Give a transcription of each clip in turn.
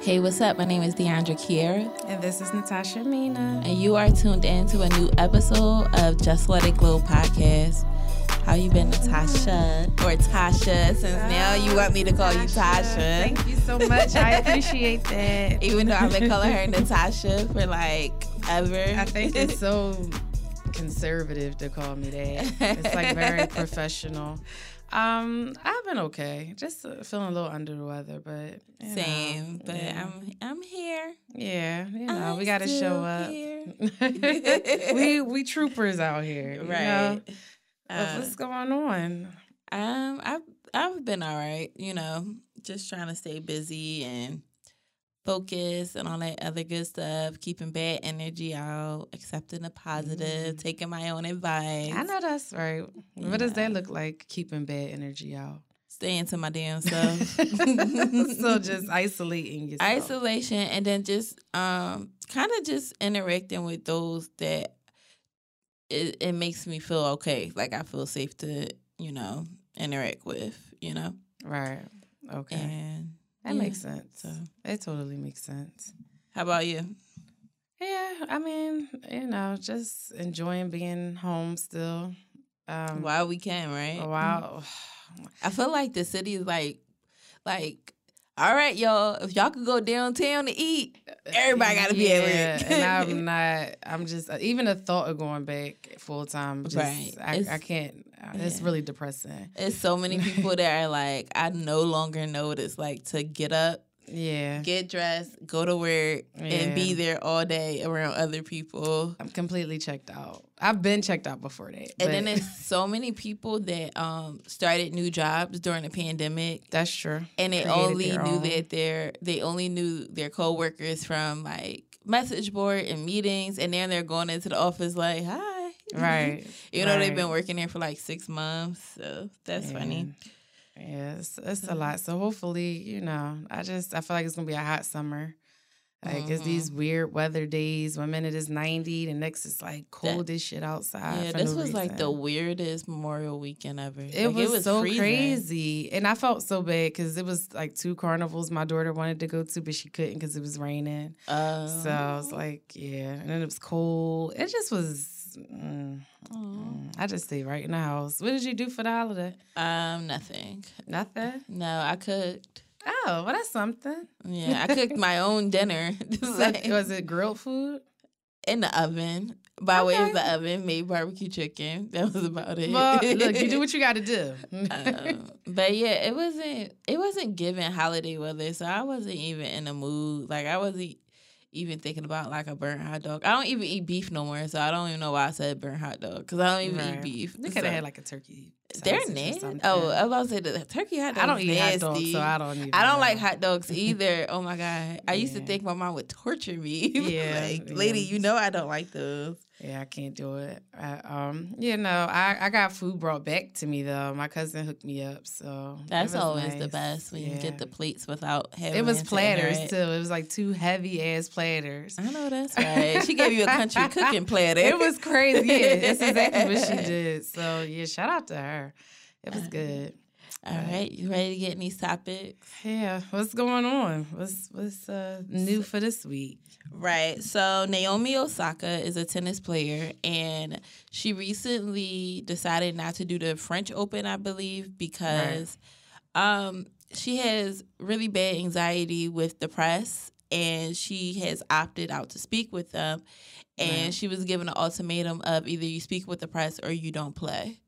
Hey, what's up? My name is Deandra Kiera. And this is Natasha Mina. And you are tuned in to a new episode of Just Let It Glow podcast. How you been, Natasha? Or Tasha, since oh, now you want me to call Natasha. you Tasha. Thank you so much. I appreciate that. Even though I've been calling her Natasha for like ever. I think it's so conservative to call me that. It's like very professional. Um, I've okay. Just uh, feeling a little under the weather, but same. Know, but yeah. I'm I'm here. Yeah, you know, I'm we got to show up. we we troopers out here, right? Uh, what's going on? Um, I've I've been all right. You know, just trying to stay busy and focus and all that other good stuff, keeping bad energy out, accepting the positive, mm. taking my own advice. I know that's right. Yeah. What does that look like, keeping bad energy out? Staying to my damn self. so just isolating yourself. Isolation and then just um kind of just interacting with those that it, it makes me feel okay. Like I feel safe to, you know, interact with, you know? Right. Okay. And that yeah. makes sense. So it totally makes sense. How about you? Yeah, I mean, you know, just enjoying being home still. Um, while we can, right? Wow. I feel like the city is like, like, all right, y'all. If y'all could go downtown to eat, everybody got to be yeah, at work. and I'm not. I'm just uh, even the thought of going back full time. Right. I, I, can't. Uh, it's yeah. really depressing. It's so many people that are like, I no longer know what it's like to get up, yeah, get dressed, go to work, yeah. and be there all day around other people. I'm completely checked out. I've been checked out before that. And then there's so many people that um, started new jobs during the pandemic. That's true. And they Created only knew own. that their they only knew their coworkers from like message board and meetings, and then they're going into the office like, "Hi." Right. you know, right. they've been working there for like six months. So that's yeah. funny. Yeah, it's, it's a lot. So hopefully, you know, I just I feel like it's gonna be a hot summer. Like mm-hmm. it's these weird weather days. One minute is ninety, the next is like cold as shit outside. Yeah, this no was reason. like the weirdest Memorial weekend ever. It, like, was, it was, so freezing. crazy, and I felt so bad because it was like two carnivals my daughter wanted to go to, but she couldn't because it was raining. So I was oh. like, yeah, and then it was cold. It just was mm, mm, I just stay right in the house. What did you do for the holiday? Um, nothing. Nothing. No, I cooked. Oh, well, that's something. Yeah, I cooked my own dinner. like, was it grilled food? In the oven. By okay. way of the oven, made barbecue chicken. That was about it. Well, look, you do what you got to do. um, but yeah, it wasn't. It wasn't given holiday weather, so I wasn't even in the mood. Like I wasn't even thinking about like a burnt hot dog. I don't even eat beef no more, so I don't even know why I said burnt hot dog because I don't even right. eat beef. They could have so. had like a turkey. They're nasty. Oh, I was about to say the turkey hot dog. I don't eat nasty. hot dogs, so I don't. I don't know. like hot dogs either. oh my god, I yeah. used to think my mom would torture me. Yeah, like yeah. lady, you know I don't like those. Yeah, I can't do it. I, um, you know, I, I got food brought back to me though. My cousin hooked me up, so that's always nice. the best when yeah. you get the plates without having. It was platters too. It was like two heavy ass platters. I know that's right. she gave you a country cooking platter. It was crazy. Yeah, that's exactly what she did. So yeah, shout out to her. It was good. All right, you ready to get in these topics? Yeah, what's going on? What's what's uh, new for this week? Right. So Naomi Osaka is a tennis player, and she recently decided not to do the French Open, I believe, because right. um, she has really bad anxiety with the press, and she has opted out to speak with them. And right. she was given an ultimatum of either you speak with the press or you don't play.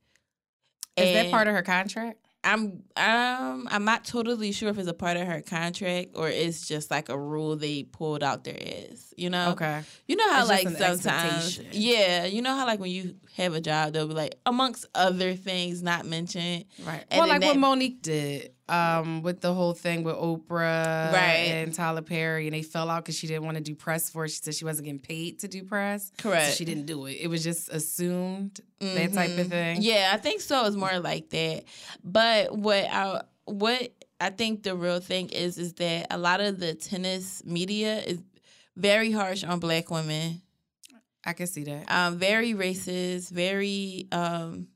Is and that part of her contract? I'm um I'm not totally sure if it's a part of her contract or it's just like a rule they pulled out there is. You know? Okay. You know how it's like sometimes Yeah, you know how like when you have a job they'll be like amongst other things not mentioned. Right. And well like that, what Monique did um, with the whole thing with Oprah right. and Tyler Perry, and they fell out because she didn't want to do press for it. She said she wasn't getting paid to do press. Correct. So she didn't do it. It was just assumed mm-hmm. that type of mm-hmm. thing. Yeah, I think so. It's more like that. But what I what I think the real thing is is that a lot of the tennis media is very harsh on black women. I can see that. Um, very racist, very um,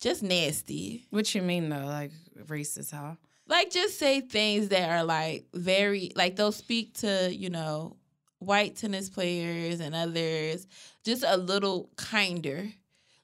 just nasty. What you mean though? Like racist? How? like just say things that are like very like they'll speak to you know white tennis players and others just a little kinder.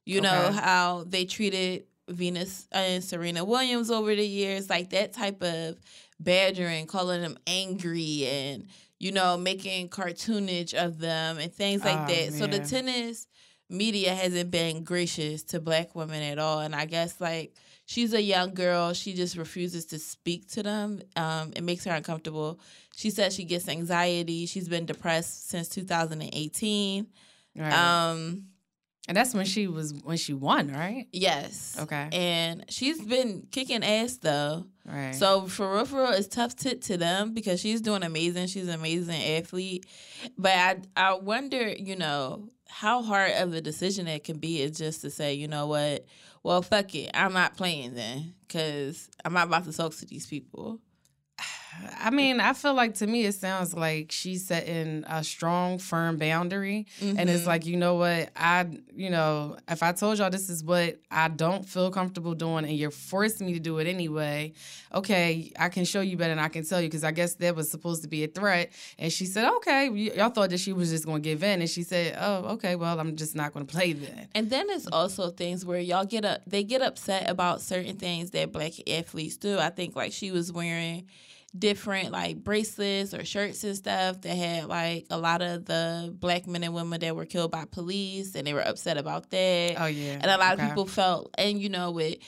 You okay. know how they treated Venus uh, and Serena Williams over the years, like that type of badgering, calling them angry and you know making cartoonage of them and things like oh, that. Man. So the tennis media hasn't been gracious to black women at all, and I guess like she's a young girl. She just refuses to speak to them. Um, it makes her uncomfortable. She says she gets anxiety. She's been depressed since 2018. Right. Um, and that's when she was when she won, right? Yes. Okay. And she's been kicking ass though. Right. So for real, for real, it's tough tit to them because she's doing amazing. She's an amazing athlete. But I I wonder, you know, how hard of a decision it can be is just to say, you know what, well, fuck it, I'm not playing then because I'm not about to talk to these people. I mean, I feel like to me it sounds like she's setting a strong, firm boundary. Mm-hmm. And it's mm-hmm. like, you know what? I, you know, if I told y'all this is what I don't feel comfortable doing and you're forcing me to do it anyway, okay, I can show you better and I can tell you because I guess that was supposed to be a threat. And she said, okay, y- y'all thought that she was just going to give in. And she said, oh, okay, well, I'm just not going to play then. And then it's also things where y'all get up, they get upset about certain things that black athletes do. I think like she was wearing different like bracelets or shirts and stuff that had like a lot of the black men and women that were killed by police and they were upset about that. Oh yeah. And a lot okay. of people felt and you know with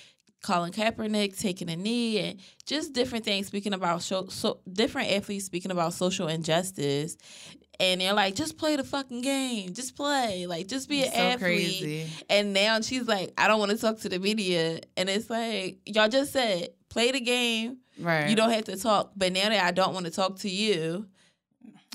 Colin Kaepernick taking a knee and just different things speaking about show, so different athletes speaking about social injustice and they're like just play the fucking game just play like just be an so athlete crazy. and now she's like I don't want to talk to the media and it's like y'all just said play the game Right. You don't have to talk. But now that I don't want to talk to you.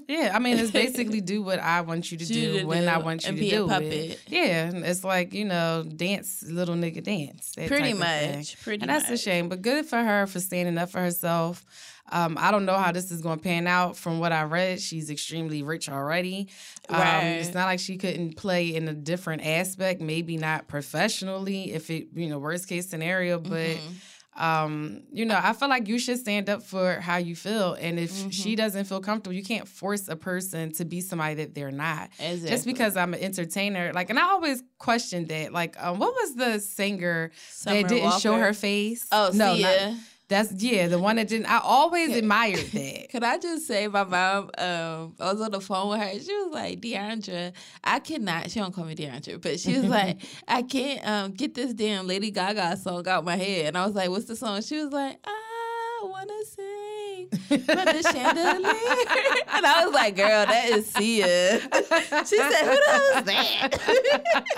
Yeah, I mean, it's basically do what I want you to do to when do, I want you to do it. Yeah, it's like you know, dance, little nigga, dance. Pretty much, pretty. And that's much. a shame, but good for her for standing up for herself. Um, I don't know how this is going to pan out. From what I read, she's extremely rich already. Um, right. It's not like she couldn't play in a different aspect, maybe not professionally, if it you know worst case scenario, but. Mm-hmm um, you know, I feel like you should stand up for how you feel. And if mm-hmm. she doesn't feel comfortable, you can't force a person to be somebody that they're not. Exactly. Just because I'm an entertainer. Like, and I always questioned that. Like, um, what was the singer Summer that didn't Walker? show her face? Oh, no, Sia. Not, that's yeah, the one that didn't. I always admired that. Can I just say, my mom, um, I was on the phone with her. She was like, "Deandra, I cannot." She don't call me Deandra, but she was like, "I can't um, get this damn Lady Gaga song out my head." And I was like, "What's the song?" She was like, "I wanna sing." But the chandelier. and I was like, girl, that is Sia. She said, who the hell is that?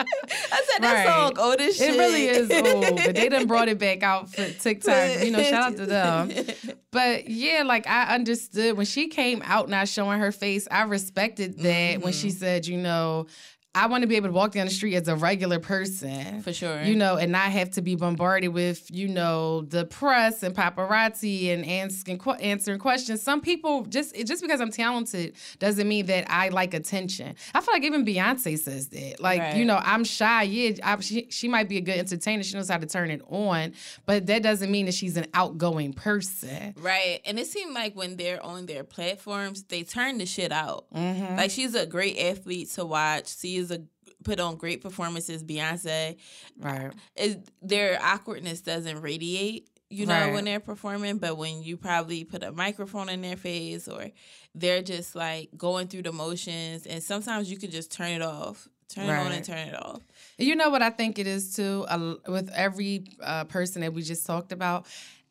I said, that right. song old as shit. It really is old, but they done brought it back out for TikTok. You know, shout out to them. But yeah, like I understood when she came out not showing her face, I respected that mm-hmm. when she mm-hmm. said, you know, I want to be able to walk down the street as a regular person. For sure. You know, and not have to be bombarded with, you know, the press and paparazzi and asking, answering questions. Some people, just just because I'm talented doesn't mean that I like attention. I feel like even Beyonce says that. Like, right. you know, I'm shy. Yeah, I, she, she might be a good entertainer. She knows how to turn it on. But that doesn't mean that she's an outgoing person. Right. And it seemed like when they're on their platforms, they turn the shit out. Mm-hmm. Like, she's a great athlete to watch. See is a put on great performances. Beyonce, right? Is their awkwardness doesn't radiate, you know, right. when they're performing, but when you probably put a microphone in their face or they're just like going through the motions, and sometimes you can just turn it off. Turn right. it on and turn it off. You know what I think it is too. Uh, with every uh, person that we just talked about,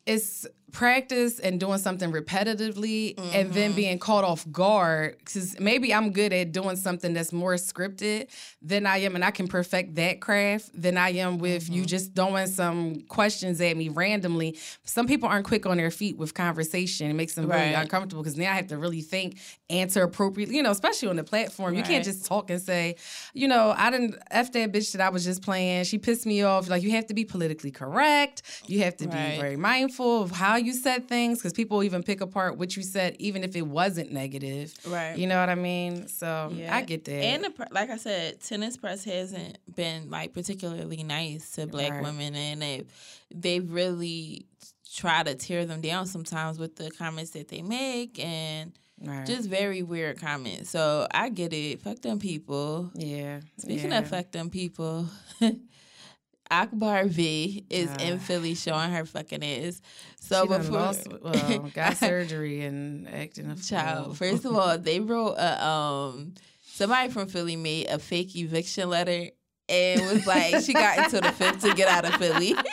it's practice and doing something repetitively mm-hmm. and then mm-hmm. being caught off guard because maybe i'm good at doing something that's more scripted than i am and i can perfect that craft than i am with mm-hmm. you just throwing some questions at me randomly some people aren't quick on their feet with conversation it makes them right. really uncomfortable because now i have to really think answer appropriately you know especially on the platform right. you can't just talk and say you know i didn't f that bitch that i was just playing she pissed me off like you have to be politically correct you have to right. be very mindful of how you said things because people even pick apart what you said, even if it wasn't negative. Right. You know what I mean? So yeah. I get that. And the, like I said, tennis press hasn't been like particularly nice to black right. women, and they they've really try to tear them down sometimes with the comments that they make and right. just very weird comments. So I get it. Fuck them people. Yeah. Speaking yeah. of fuck them people, Akbar V is uh, in Philly showing her fucking ass. So before lost, well, got surgery and acting a child. First of all, they wrote a um somebody from Philly made a fake eviction letter and was like she got into the fifth to get out of Philly.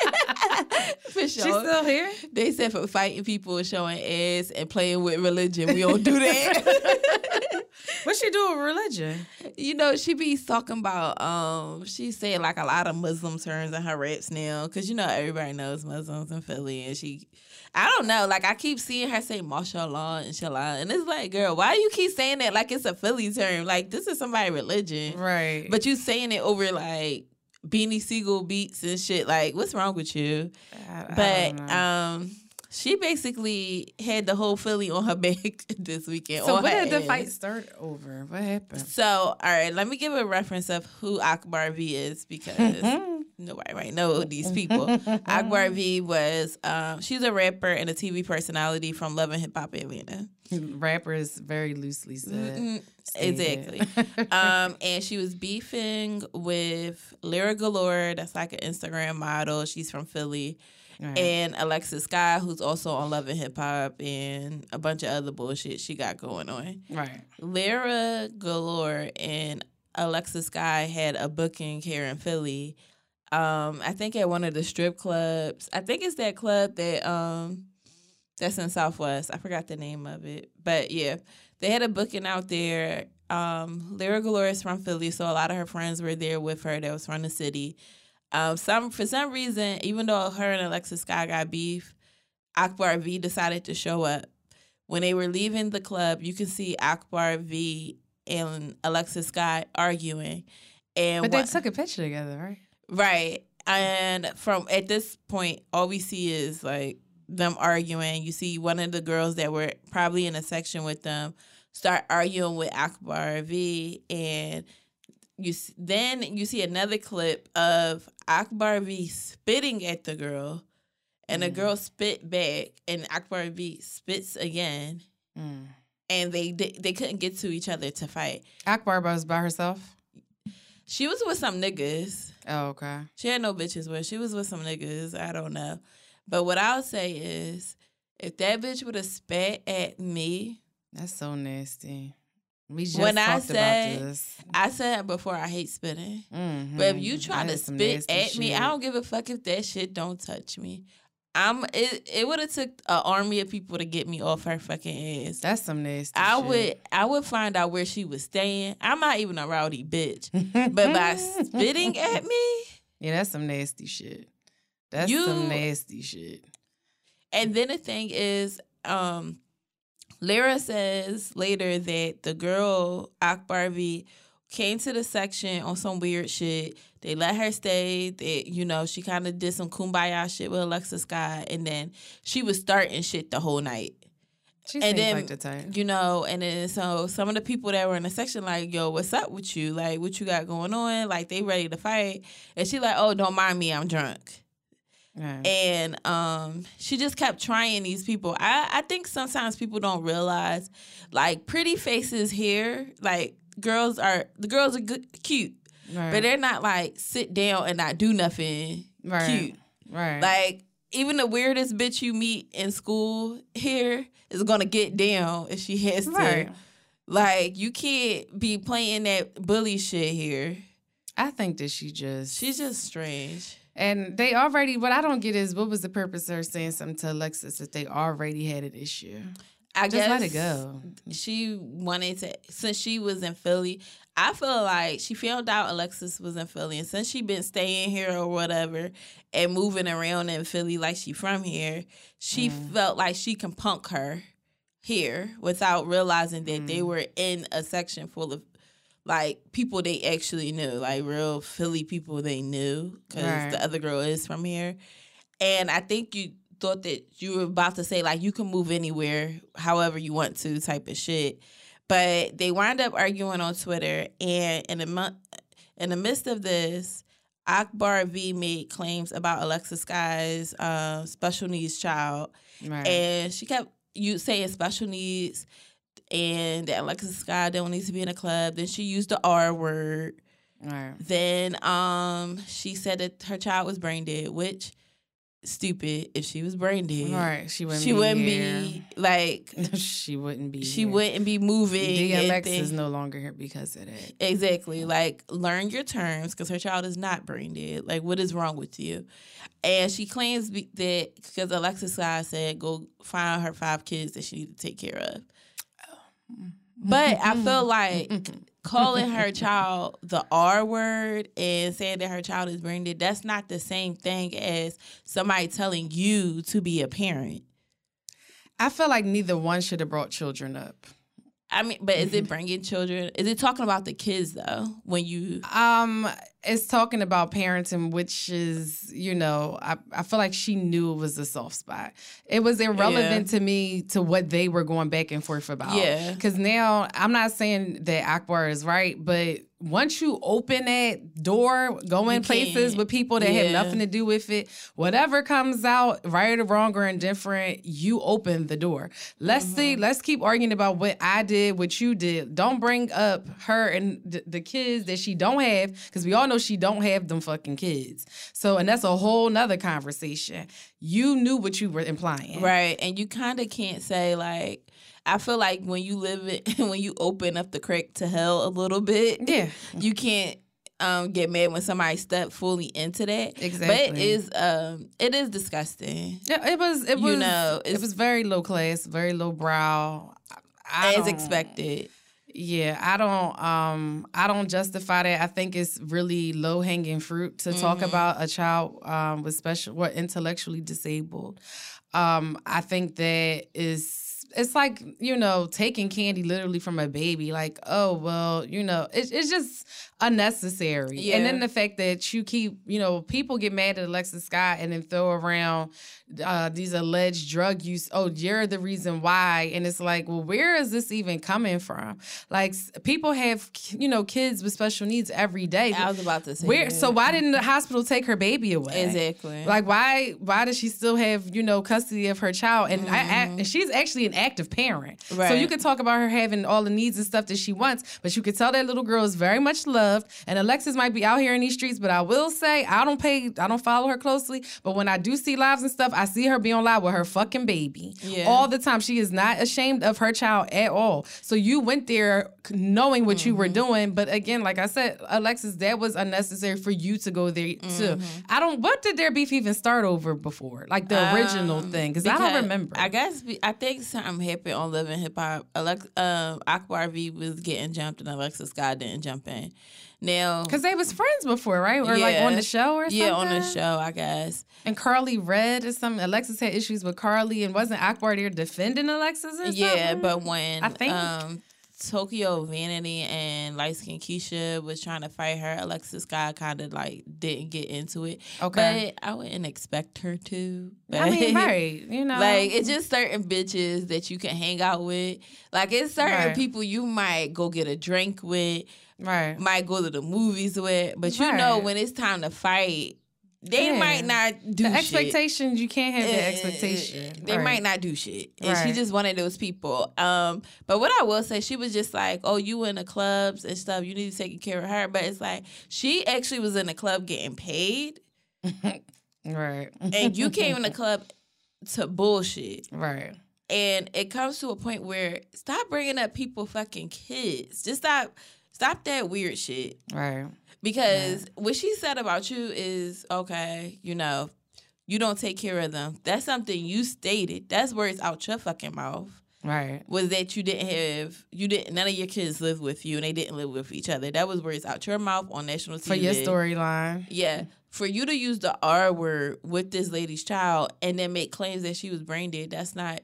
for sure. She's still here. They said for fighting people, showing ass, and playing with religion, we don't do that. what she do with religion? You know, she be talking about. Um, she said like a lot of Muslim terms in her raps now, because you know everybody knows Muslims in Philly, and she I don't know. Like I keep seeing her say mashallah and shallah. And it's like, girl, why do you keep saying that like it's a Philly term? Like this is somebody religion. Right. But you saying it over like Beanie Sigel beats and shit. Like, what's wrong with you? I, but I um she basically had the whole Philly on her back this weekend. So what did the fight start over? What happened? So, all right, let me give a reference of who Akbar V is because nobody might know these people. Akbar V was um, she's a rapper and a TV personality from Love and Hip Hop Atlanta. Rapper is very loosely said. Mm-hmm. Exactly. um, and she was beefing with Lira Galore, that's like an Instagram model. She's from Philly. Right. And Alexis Skyy, who's also on Love and Hip Hop, and a bunch of other bullshit she got going on. Right. Lira Galore and Alexis Skyy had a booking here in Philly um, I think at one of the strip clubs. I think it's that club that um that's in Southwest. I forgot the name of it. But yeah, they had a booking out there. Um, Lira Galore is from Philly, so a lot of her friends were there with her that was from the city. Um, some for some reason, even though her and Alexis Skyy got beef, Akbar V decided to show up. When they were leaving the club, you can see Akbar V and Alexis Skyy arguing. And but they took a picture together, right? Right. And from at this point, all we see is like them arguing. You see one of the girls that were probably in a section with them start arguing with Akbar V, and you then you see another clip of Akbar V spitting at the girl, and mm. the girl spit back, and Akbar V spits again, mm. and they, they they couldn't get to each other to fight. Akbar was by herself. She was with some niggas. Oh, okay. She had no bitches with. She was with some niggas. I don't know. But what I'll say is, if that bitch would have spat at me, that's so nasty. We just when I said, I said before I hate spitting. Mm-hmm. But if you try to spit at shit. me, I don't give a fuck if that shit don't touch me. I'm it. It would have took an army of people to get me off her fucking ass. That's some nasty. I shit. would. I would find out where she was staying. I'm not even a rowdy bitch, but by spitting at me, yeah, that's some nasty shit. That's you, some nasty shit. And then the thing is, um, Lira says later that the girl Akbar V came to the section on some weird shit. They let her stay. That you know, she kind of did some kumbaya shit with Alexis Skyy, and then she was starting shit the whole night. She and then, like the type. You know, and then so some of the people that were in the section like, yo, what's up with you? Like, what you got going on? Like, they ready to fight. And she like, oh, don't mind me, I'm drunk. Right. And um, she just kept trying these people. I, I think sometimes people don't realize, like, pretty faces here, like, girls are, the girls are good, cute. Right. But they're not like sit down and not do nothing right. cute. Right. Like even the weirdest bitch you meet in school here is gonna get down if she has right. to. Like you can't be playing that bully shit here. I think that she just she's just strange. And they already what I don't get is what was the purpose of her saying something to Alexis if they already had an issue? I just guess let it go. She wanted to since she was in Philly. I feel like she found out Alexis was in Philly, and since she been staying here or whatever, and moving around in Philly like she from here, she mm. felt like she can punk her here without realizing that mm. they were in a section full of like people they actually knew, like real Philly people they knew, because right. the other girl is from here. And I think you thought that you were about to say like you can move anywhere, however you want to, type of shit. But they wind up arguing on Twitter, and in the month, in the midst of this, Akbar V made claims about Alexis Skyys uh, special needs child, right. and she kept you saying special needs, and that Alexis Skyy don't need to be in a club. Then she used the R word. Right. Then um, she said that her child was brain dead, which stupid if she was brain dead. Right. She wouldn't. She be wouldn't here. be like. she wouldn't be. She here. wouldn't be moving. DMX is no longer here because of that. Exactly. Like learn your terms because her child is not brain dead. Like what is wrong with you? And she claims that because Alexis Skyy said go find her five kids that she need to take care of. Oh. But I feel like calling her child the R word and saying that her child is brain dead, that's not the same thing as somebody telling you to be a parent. I feel like neither one should have brought children up. I mean, but is it bringing children? Is it talking about the kids though? When you um, it's talking about parenting, which is you know, I I feel like she knew it was a soft spot. It was irrelevant yeah. to me to what they were going back and forth about. Yeah, because now I'm not saying that Akbar is right, but once you open that door, go in places with people that yeah. have nothing to do with it, whatever comes out, right or wrong or indifferent, you open the door. Let's mm-hmm. see, let's keep arguing about what I did, what you did. Don't bring up her and th- the kids that she don't have, because we all know she don't have them fucking kids. So, and that's a whole nother conversation. You knew what you were implying. Right. And you kind of can't say like, I feel like when you live it, when you open up the crack to hell a little bit, yeah, you can't um, get mad when somebody step fully into that. Exactly. But it is um, it is disgusting. Yeah, it was. It was. You know, it was very low class, very low brow. I as expected. Yeah, I don't um I don't justify that. I think it's really low hanging fruit to mm-hmm. talk about a child um with special or intellectually disabled. Um I think that is it's like you know taking candy literally from a baby like oh well you know it's, it's just unnecessary. Yeah. and then the fact that you keep you know people get mad at alexis scott and then throw around uh, these alleged drug use. Oh you're the reason why. And it's like well where is this even coming from? Like people have you know kids with special needs every day. I was about to say where that. so why didn't the hospital take her baby away? Exactly. Like why why does she still have you know custody of her child? And mm-hmm. I, I, she's actually an active parent. Right. So you could talk about her having all the needs and stuff that she wants, but you could tell that little girl is very much loved. And Alexis might be out here in these streets, but I will say I don't pay, I don't follow her closely. But when I do see lives and stuff, I see her be on live with her fucking baby yeah. all the time. She is not ashamed of her child at all. So you went there knowing what mm-hmm. you were mm-hmm. doing, but again, like I said, Alexis, that was unnecessary for you to go there mm-hmm. too. I don't. What did their beef even start over before? Like the um, original thing? Because I don't remember. I guess I think something happened on and Hip Hop. Alex, um, Akbar V was getting jumped and Alexis Skyy didn't jump in. Now, because they was friends before, right? Or yeah, like on the show or something. Yeah, on the show, I guess. And Karlie Redd or something. Alexis had issues with Karlie, and wasn't Akbar there defending Alexis? Or yeah, but when I think um, Tokyo Vanity and Light Skin Keisha was trying to fight her. Alexis Skyy kind of like didn't get into it. Okay. But I wouldn't expect her to. But I mean, right. You know. Like it's just certain bitches that you can hang out with. Like it's certain right. people you might go get a drink with. Right. Might go to the movies with. But you right. know when it's time to fight, they yeah. might not do the shit. expectations you can't have the eh, expectation. they right. might not do shit. And right. she's just one of those people. Um but what i will say she was just like oh you in the clubs and stuff. You need to take care of her. But it's like she actually was in the club getting paid. Right. And you came in the club to bullshit. Right. And it comes to a point where stop bringing up people fucking kids. Just stop stop that weird shit. Right because what she said about you is okay, you know, you don't take care of them. That's something you stated. That's words out your fucking mouth. Right. Was that you didn't have you didn't none of your kids live with you and they didn't live with each other. That was words out your mouth on national TV. For your storyline. Yeah. For you to use the R word with this lady's child and then make claims that she was brain dead, that's not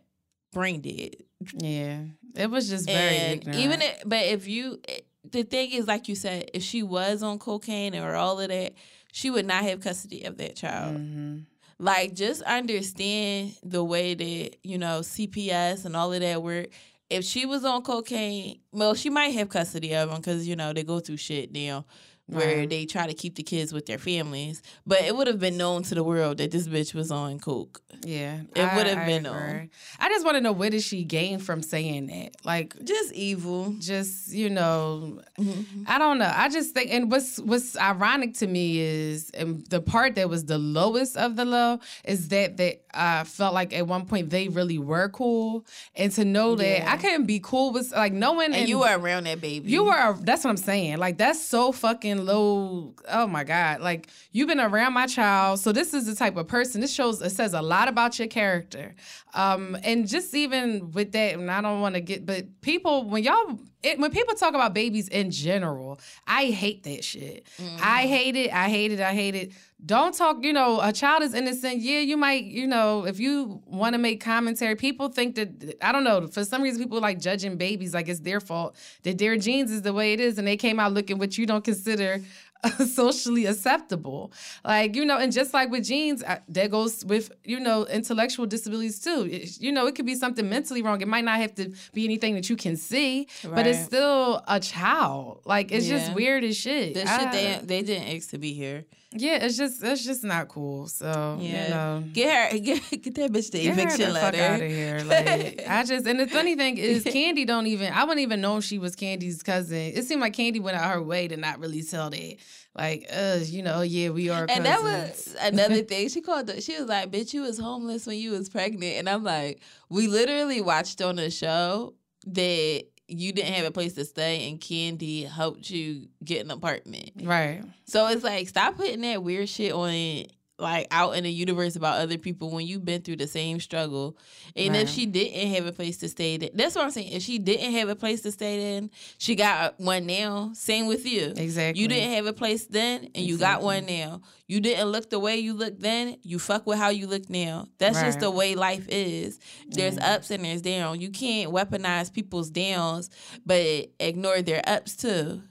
brain dead. Yeah. It was just very and ignorant. Even it, but if you the thing is, like you said, if she was on cocaine or all of that, she would not have custody of that child. Mm-hmm. Like, just understand the way that, you know, CPS and all of that work. If she was on cocaine, well, she might have custody of him because, you know, they go through shit now. Where right. they try to keep the kids with their families. But it would have been known to the world that this bitch was on coke. Yeah, it would have been known. I just want to know what did she gain from saying that? Like just evil. Just you know, mm-hmm. I don't know. I just think, and what's what's ironic to me is, and the part that was the lowest of the low is that that I felt like at one point they really were cool, and to know that yeah. I couldn't be cool with like knowing and, and you were around that baby. You were. That's what I'm saying. Like that's so fucking low. Oh my god. Like you've been around my child, so this is the type of person. This shows. It says a lot about your character. Um, and just even with that, and I don't want to get, but people when y'all it, when people talk about babies in general, I hate that shit. Mm-hmm. I hate it. I hate it. I hate it. Don't talk, you know, a child is innocent. Yeah, you might, you know, if you want to make commentary, people think that, I don't know, for some reason, people like judging babies like it's their fault, that their genes is the way it is, and they came out looking what you don't consider socially acceptable. Like, you know, and just like with genes, uh, that goes with, you know, intellectual disabilities too. It, you know, it could be something mentally wrong. It might not have to be anything that you can see, right. but it's still a child. Like, it's yeah. just weird as shit. This shit, they, they didn't ask to be here. Yeah, it's just it's just not cool. So yeah, you know, get her get, get that bitch the get eviction her the letter. Fuck out of here. Like I just and the funny thing is, Candy don't even I wouldn't even know she was Candy's cousin. It seemed like Candy went out her way to not really tell that. Like, uh, you know, yeah, we are. And that was another thing. She called. The, she was like, "Bitch, you was homeless when you was pregnant," and I'm like, we literally watched on a show that you didn't have a place to stay and Candy helped you get an apartment. Right. So it's like stop putting that weird shit on like out in the universe about other people when you've been through the same struggle. And right. if she didn't have a place to stay, then, that's what I'm saying. If she didn't have a place to stay, then she got one now. Same with you. Exactly. You didn't have a place then, and exactly. you got one now. You didn't look the way you look then. You fuck with how you look now. That's right. just the way life is. There's ups and there's downs. You can't weaponize people's downs, but ignore their ups too.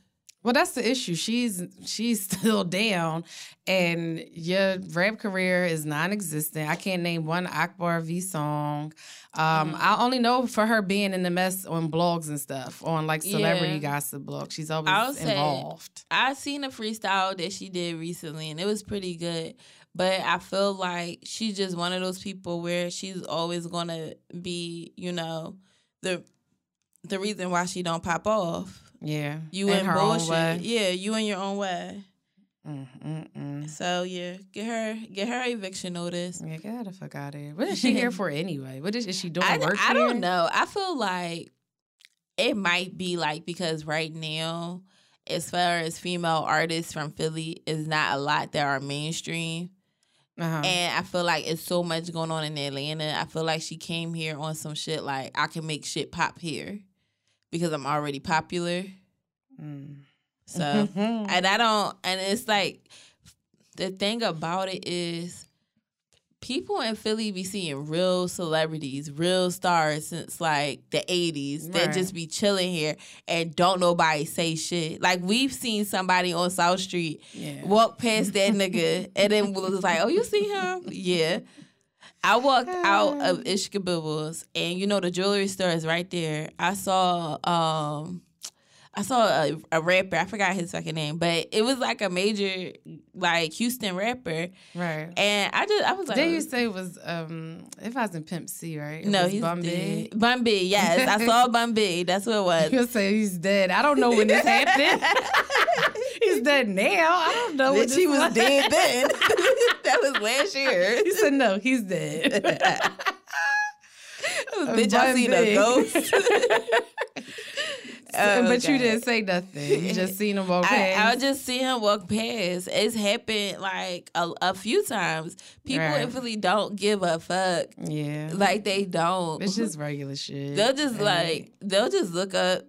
Well, that's the issue. She's she's still down, and your rap career is non-existent. I can't name one Akbar V song. Um, mm I only know for her being in the mess on blogs and stuff, on like celebrity yeah. gossip blogs. She's always I'll involved. I seen a freestyle that she did recently, and it was pretty good. But I feel like she's just one of those people where she's always gonna be, you know, the the reason why she don't pop off. Yeah. You in, bullshit. Yeah, you in your own way. Mm-mm-mm. So yeah, get her get her eviction notice. Yeah, get the fuck out of here. What is she here for anyway? What is, is she doing? I, work I here? don't know. I feel like it might be like because right now, as far as female artists from Philly, is not a lot that are mainstream. Uh-huh. And I feel like it's so much going on in Atlanta. I feel like she came here on some shit like I can make shit pop here because I'm already popular. Mm. So, and I don't, and it's like the thing about it is people in Philly be seeing real celebrities, real stars since like the 80s right. that just be chilling here and don't nobody say shit. Like we've seen somebody on South Street yeah. walk past that nigga and then was like, oh, you see him? Yeah. I walked out of Ishkabibble's and you know the jewelry store is right there. I saw um I saw a, a, rapper. I forgot his fucking name, but it was like a major, like Houston rapper. Right. And I just, I was like, they used to say it was, um, if I was in Pimp C, right? It no, he's Bun B. dead. Bun B, yes, I saw Bun B. That's what it was. You say he's dead. I don't know when this happened. he's dead now. I don't know when he was, was dead then. that was last year. He said no, he's dead. Bitch, I seen a ghost. Oh, but you didn't say nothing. You just seen him walk past. I, I just see him walk past. It's happened like a, a few times. People right. really don't give a fuck. Yeah, like they don't. It's just regular shit. They'll just like they'll just look up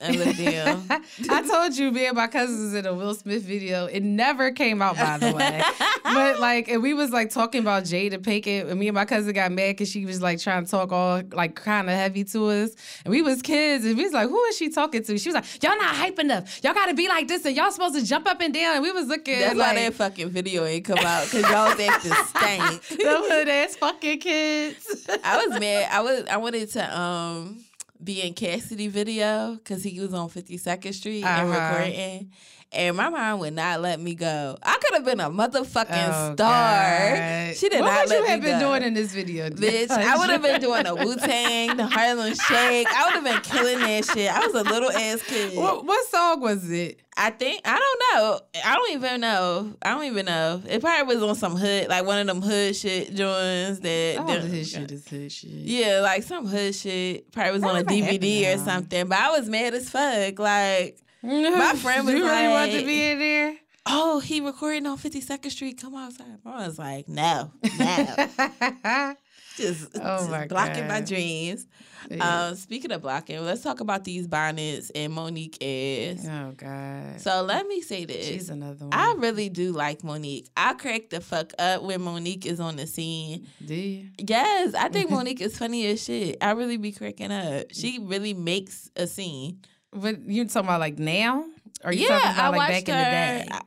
I told you, me and my cousins in a Will Smith video. It never came out, by the way. but like, and we was like talking about Jada Pinkett, and me and my cousin got mad because she was like trying to talk all like kind of heavy to us, and we was kids, and we was like, who is she talking to? She was like, y'all not hype enough. Y'all got to be like this, and y'all supposed to jump up and down. And we was looking. That's like, why that fucking video ain't come out because y'all was acting stank. Those hood ass fucking kids. I was mad. I was. I wanted to um be in Cassidy video because he was on 52nd Street uh-huh. and recording. And my mom would not let me go. I could have been a motherfucking oh, star. God. She did what not let me go. What would you have been doing in this video, bitch? I would have been doing the Wu Tang, the Harlem Shake. I would have been killing that shit. I was a little ass kid. What, what song was it? I think I don't know. I don't even know. I don't even know. It probably was on some hood, like one of them hood shit joints that. All hood shit is hood shit. Yeah, like some hood shit. Probably was on a DVD or something. But I was mad as fuck. Like my friend was you like, really want to be in there? Oh, he recording on 52nd Street. Come outside. I was like, no, no. just, oh just my blocking God. my dreams. Yeah. Um, speaking of blocking, let's talk about these bonnets and Monique is. Oh God. So let me say this. She's another one. I really do like Monique. I crack the fuck up when Monique is on the scene. Do you? Yes, I think Monique is funny as shit. I really be cracking up. She really makes a scene. But you talking about like now? Or you yeah, talking about I like back her, in the day?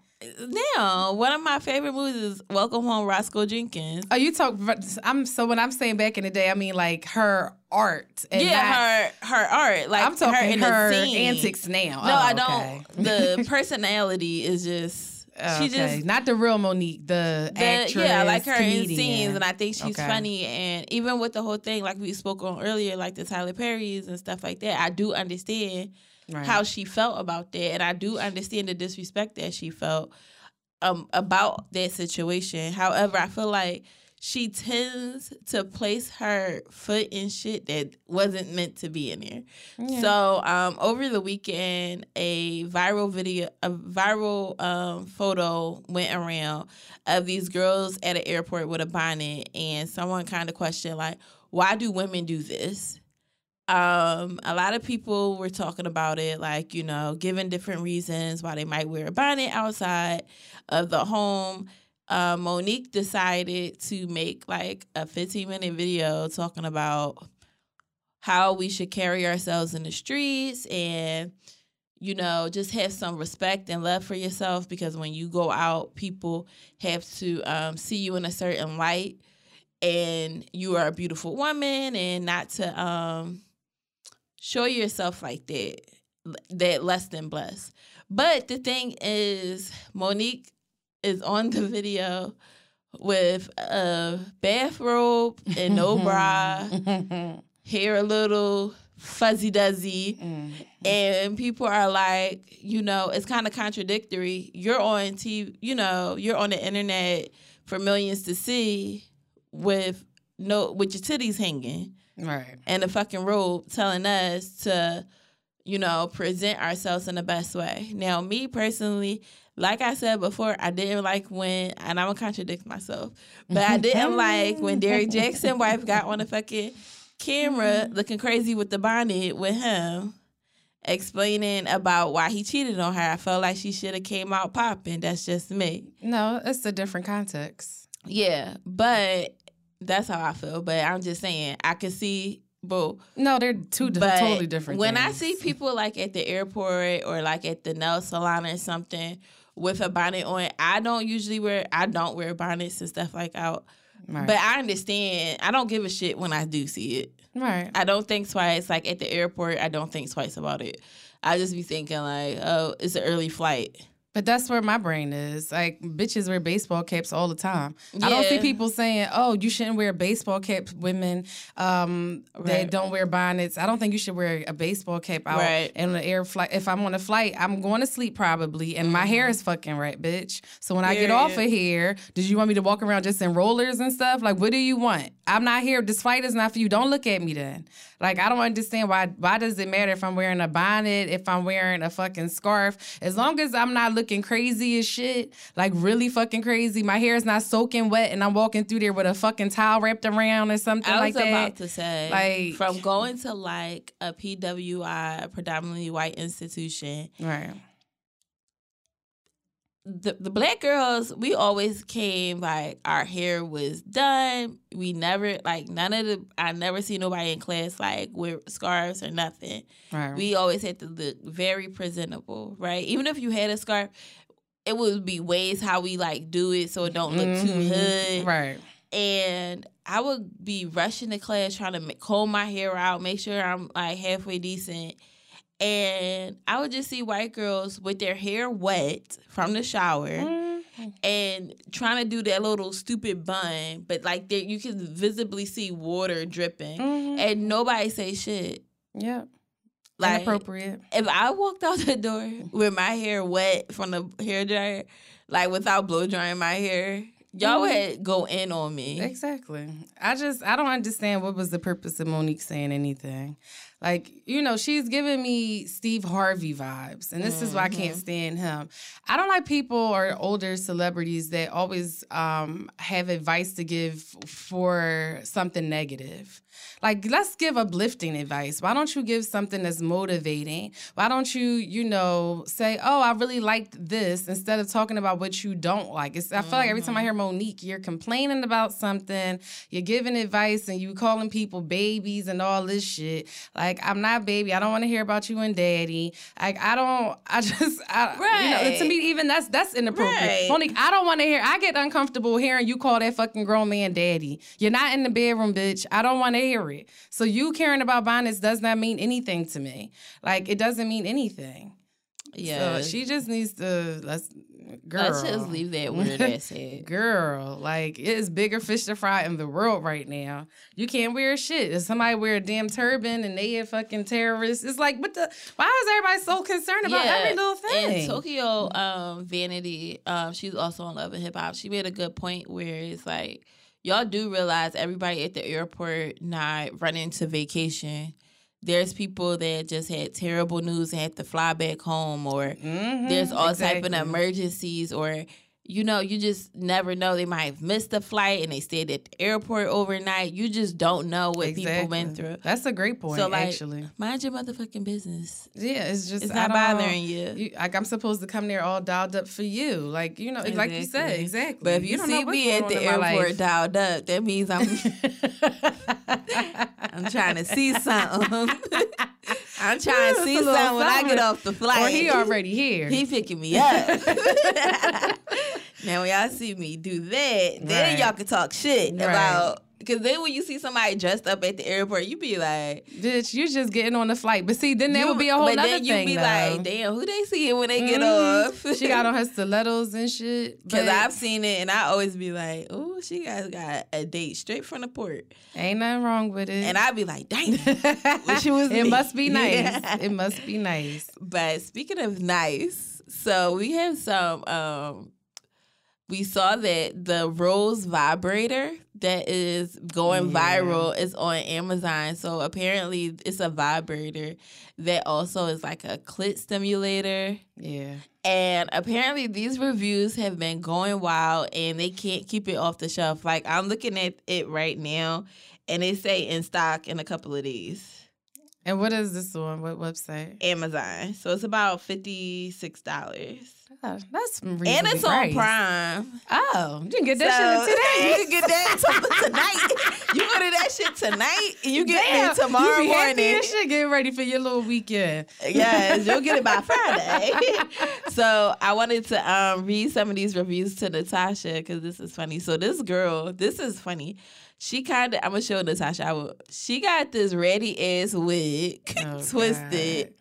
Now, one of my favorite movies is Welcome Home, Roscoe Jenkins. Oh, you talk. I'm so when I'm saying back in the day, I mean like her art. yeah, her her art. Like I'm talking her, in her antics now. No, oh, I don't. The personality is just. Oh, she okay. just not the real Monique, the, the actress. Yeah, like her comedian. in scenes, and I think she's okay. funny. And even with the whole thing, like we spoke on earlier, like the Tyler Perry's and stuff like that, I do understand right. how she felt about that, and I do understand the disrespect that she felt um, about that situation. However, I feel like she tends to place her foot in shit that wasn't meant to be in there. Yeah. So um, over the weekend, a viral video, a viral um, photo went around of these girls at an airport with a bonnet, and someone kind of questioned like, "Why do women do this?" Um, a lot of people were talking about it, like, you know, giving different reasons why they might wear a bonnet outside of the home. Uh, Monique decided to make like a 15 minute video talking about how we should carry ourselves in the streets and, you know, just have some respect and love for yourself because when you go out, people have to um, see you in a certain light and you are a beautiful woman and not to um, show yourself like that, that less than blessed. But the thing is, Monique is on the video with a bathrobe and no bra, hair a little fuzzy duzzy. Mm. And people are like, you know, it's kind of contradictory. You're on TV, you know, you're on the internet for millions to see with no with your titties hanging. Right. And a fucking rule telling us to, you know, present ourselves in the best way. Now, me personally, like I said before, I didn't like when, and I'm gonna contradict myself, but I didn't like when Derek Jaxn wife got on the fucking camera mm-hmm. looking crazy with the bonnet with him explaining about why he cheated on her. I felt like she should have came out popping. That's just me. No, it's a different context. Yeah, but that's how I feel. But I'm just saying, I can see boo. No, they're two but totally different. When things. I see people like at the airport or like at the nail salon or something with a bonnet on, I don't usually wear. I don't wear bonnets and stuff like out. Right. But I understand. I don't give a shit when I do see it. Right. I don't think twice. Like at the airport, I don't think twice about it. I just be thinking like, oh, it's an early flight. But that's where my brain is. Like bitches wear baseball caps all the time. Yeah. I don't see people saying, "Oh, you shouldn't wear baseball caps." Women um, right. that don't wear bonnets. I don't think you should wear a baseball cap out right. in the air flight. If I'm on a flight, I'm going to sleep probably, and mm-hmm. my hair mm-hmm. is fucking right, bitch. So when I get off of here, did you want me to walk around just in rollers and stuff? Like, what do you want? I'm not here. This flight is not for you. Don't look at me then. Like, I don't understand why. Why does it matter if I'm wearing a bonnet, if I'm wearing a fucking scarf? As long as I'm not looking crazy as shit, like really fucking crazy. My hair is not soaking wet, and I'm walking through there with a fucking towel wrapped around or something like that. I was about to say, like, from going to like a PWI, a predominantly white institution, right the, the black girls, we always came like our hair was done. We never like none of the I never see nobody in class like with scarves or nothing. Right. We always had to look very presentable, right? Even if you had a scarf, it would be ways how we like do it so it don't look mm-hmm. too hood. Right. And I would be rushing to class trying to comb my hair out, make sure I'm like halfway decent and I would just see white girls with their hair wet from the shower. Mm-hmm. And trying to do that little stupid bun, but like you can visibly see water dripping, mm-hmm. and nobody say shit. Yeah. Like, Inappropriate. If I walked out the door with my hair wet from the hair dryer, like without blow drying my hair, y'all mm-hmm. would go in on me. Exactly. I just I don't understand what was the purpose of Monique saying anything. Like, you know, she's giving me Steve Harvey vibes, and this mm-hmm. is why I can't mm-hmm. stand him. I don't like people or older celebrities that always um, have advice to give for something negative. Like, let's give uplifting advice. Why don't you give something that's motivating? Why don't you, you know, say, oh, I really liked this instead of talking about what you don't like? It's, I feel like every time I mm-hmm. hear Mo'Nique, you're complaining about something, you're giving advice, and you calling people babies and all this shit. Like, I'm not baby. I don't want to hear about you and daddy. Like, I don't, I just, I, right. you know, to me, even that's, that's inappropriate. Right. Mo'Nique, I don't want to hear, I get uncomfortable hearing you call that fucking grown man daddy. You're not in the bedroom, bitch. I don't want to hear it. So you caring about bonnets does not mean anything to me. Like it doesn't mean anything. Yeah. So she just needs to let's girl. Let's just leave that weird ass head. girl, like it's bigger fish to fry in the world right now. You can't wear shit. If somebody wear a damn turban and they a fucking terrorist, it's like what the why is everybody so concerned about yeah. every little thing? And Tokyo um, Vanity, um, she's also on Love and Hip Hop. She made a good point where it's like y'all do realize everybody at the airport not running to vacation. There's people that just had terrible news and had to fly back home, or mm-hmm, there's all exactly. type of emergencies, or you know, you just never know. They might have missed a flight and they stayed at the airport overnight. You just don't know what exactly. people went through. That's a great point. So, like, actually, mind your motherfucking business. Yeah, it's just it's not bothering you. you. Like I'm supposed to come there all dialed up for you. Like you know, exactly. like you said, exactly. But if you, you see me at the airport dialed up, that means I'm I'm trying to see something. I'm trying to see something when I get off the flight. Or he already here. He picking me up. now when y'all see me do that, then right. y'all can talk shit right. about because then when you see somebody dressed up at the airport, you be like, "Bitch, you just getting on the flight." But see, then there would be a whole but other then you be though. like, "Damn, who they see when they mm-hmm. get off?" she got on her stilettos and shit. Because I've seen it, and I always be like, "Oh, she guys got a date straight from the port." Ain't nothing wrong with it. And I'd be like, "Dang, she was." it me. must be nice. Yeah. It must be nice. But speaking of nice, so we have some. um we saw that the Rose vibrator that is going yeah. viral is on Amazon. So apparently, it's a vibrator that also is like a clit stimulator. Yeah. And apparently, these reviews have been going wild and they can't keep it off the shelf. Like, I'm looking at it right now and they say in stock in a couple of days. And what is this on? What website? Amazon. So it's about $56 that's and it's on Prime. Oh, you can get that so, shit today. You can get that tonight. you order that shit tonight, and you get Damn, it tomorrow you be morning. You should get ready for your little weekend. Yes, you'll get it by Friday. so I wanted to um, read some of these reviews to Natasha because this is funny. So this girl, this is funny she kind of I'm gonna show Natasha. I will, she got this ready ass wig oh, twisted God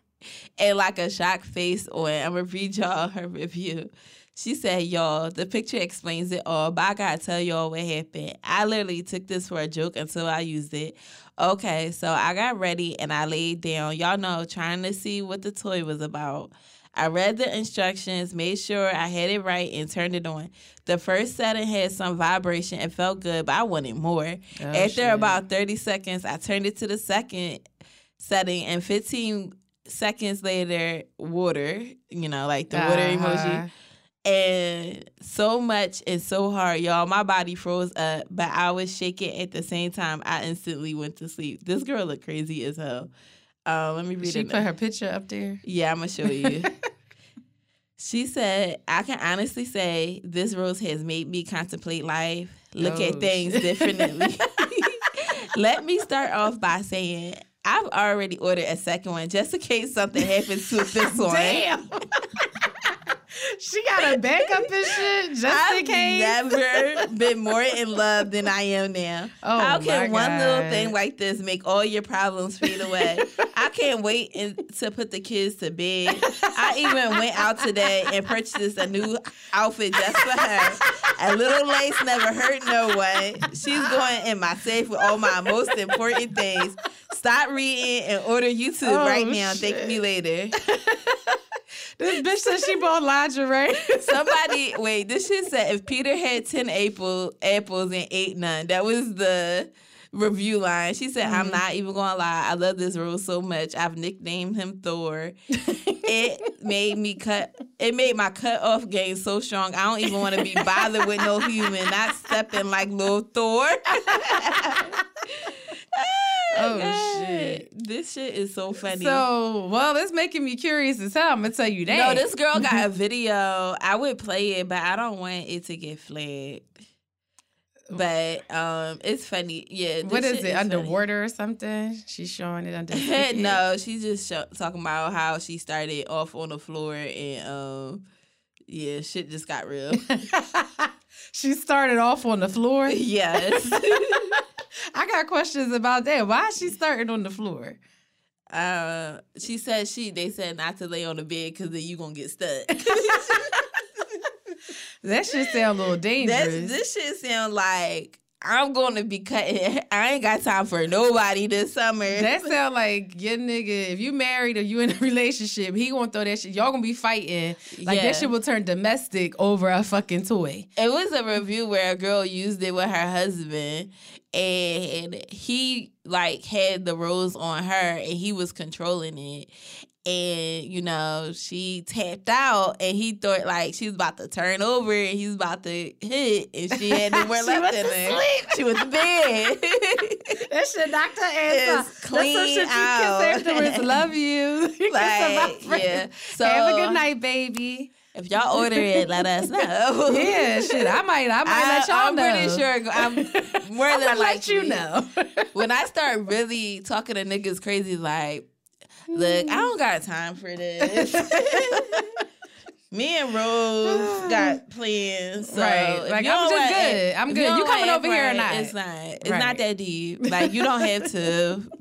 and like a shocked face on. I'm gonna read y'all her review. She said, Y'all, the picture explains it all, but I gotta tell y'all what happened. I literally took this for a joke until I used it. Okay, so I got ready and I laid down, y'all know, trying to see what the toy was about. I read the instructions, made sure I had it right, and turned it on. The first setting had some vibration and felt good, but I wanted more. Oh, After shit. about 30 seconds, I turned it to the second setting, and 15 seconds later, water, you know, like the water uh-huh. emoji. And so much and so hard, y'all. My body froze up, but I was shaking at the same time. I instantly went to sleep. This girl looked crazy as hell. Uh, let me read she it. She put her picture up there. Yeah, I'm gonna show you. she said, "I can honestly say this rose has made me contemplate life, look oh, at things differently." Let me start off by saying I've already ordered a second one just in case something happens to this one. Damn. she got a backup and shit just I've in case. never been more in love than I am now. Oh, How can one little thing like this make all your problems fade away? I can't wait in, to put the kids to bed. I even went out today and purchased a new outfit just for her. A little lace never hurt no one. She's going in my safe with all my most important things. Stop reading and order YouTube oh, right now. Shit. Thank me later. This bitch said she bought Somebody, wait, this shit said if Peter had 10 apple, apples and ate none. That was the review line. She said, mm-hmm. I'm not even gonna lie. I love this rose so much. I've nicknamed him Thor. it made me cut it made my cut off game so strong. I don't even want to be bothered with no human, not stepping like little Thor. oh God. shit! This shit is so funny. So, well, it's making me curious as hell. I'm gonna tell you that. No, this girl got a video. I would play it, but I don't want it to get flagged. But um, it's funny. Yeah. What is it? Is underwater funny. or something? She's showing it under. no, she's just show, talking about how she started off on the floor and um, yeah, shit just got real. she started off on the floor. Yes. I got questions about that. Why is she starting on the floor? Uh, she said she. They said not to lay on the bed because then you gonna get stuck. That should sound a little dangerous. That's, this shit sound like I'm gonna be cutting. I ain't got time for nobody this summer. That sound like your nigga. If you married or you in a relationship, he gonna throw that shit. Y'all gonna be fighting. Like yeah. that shit will turn domestic over a fucking toy. It was a review where a girl used it with her husband, and he like had the rose on her, and he was controlling it and you know she tapped out and he thought like she was about to turn over and he was about to hit and she had nowhere left in there. She was bed. that shit knocked her ass Clean That's some shit out. you kiss afterwards. Love you. like, yeah. So have a good night, baby. If y'all order it, let us know. yeah, shit. I might, I might I, let y'all I'm know. I'm pretty sure. I'm more than like let you know. when I start really talking to niggas crazy, like Look, I don't got time for this. Me and Rose got plans. So right. Like I'm just good. I'm good. You, you coming over here or not? It's not. It's right. not that deep. Like you don't have to.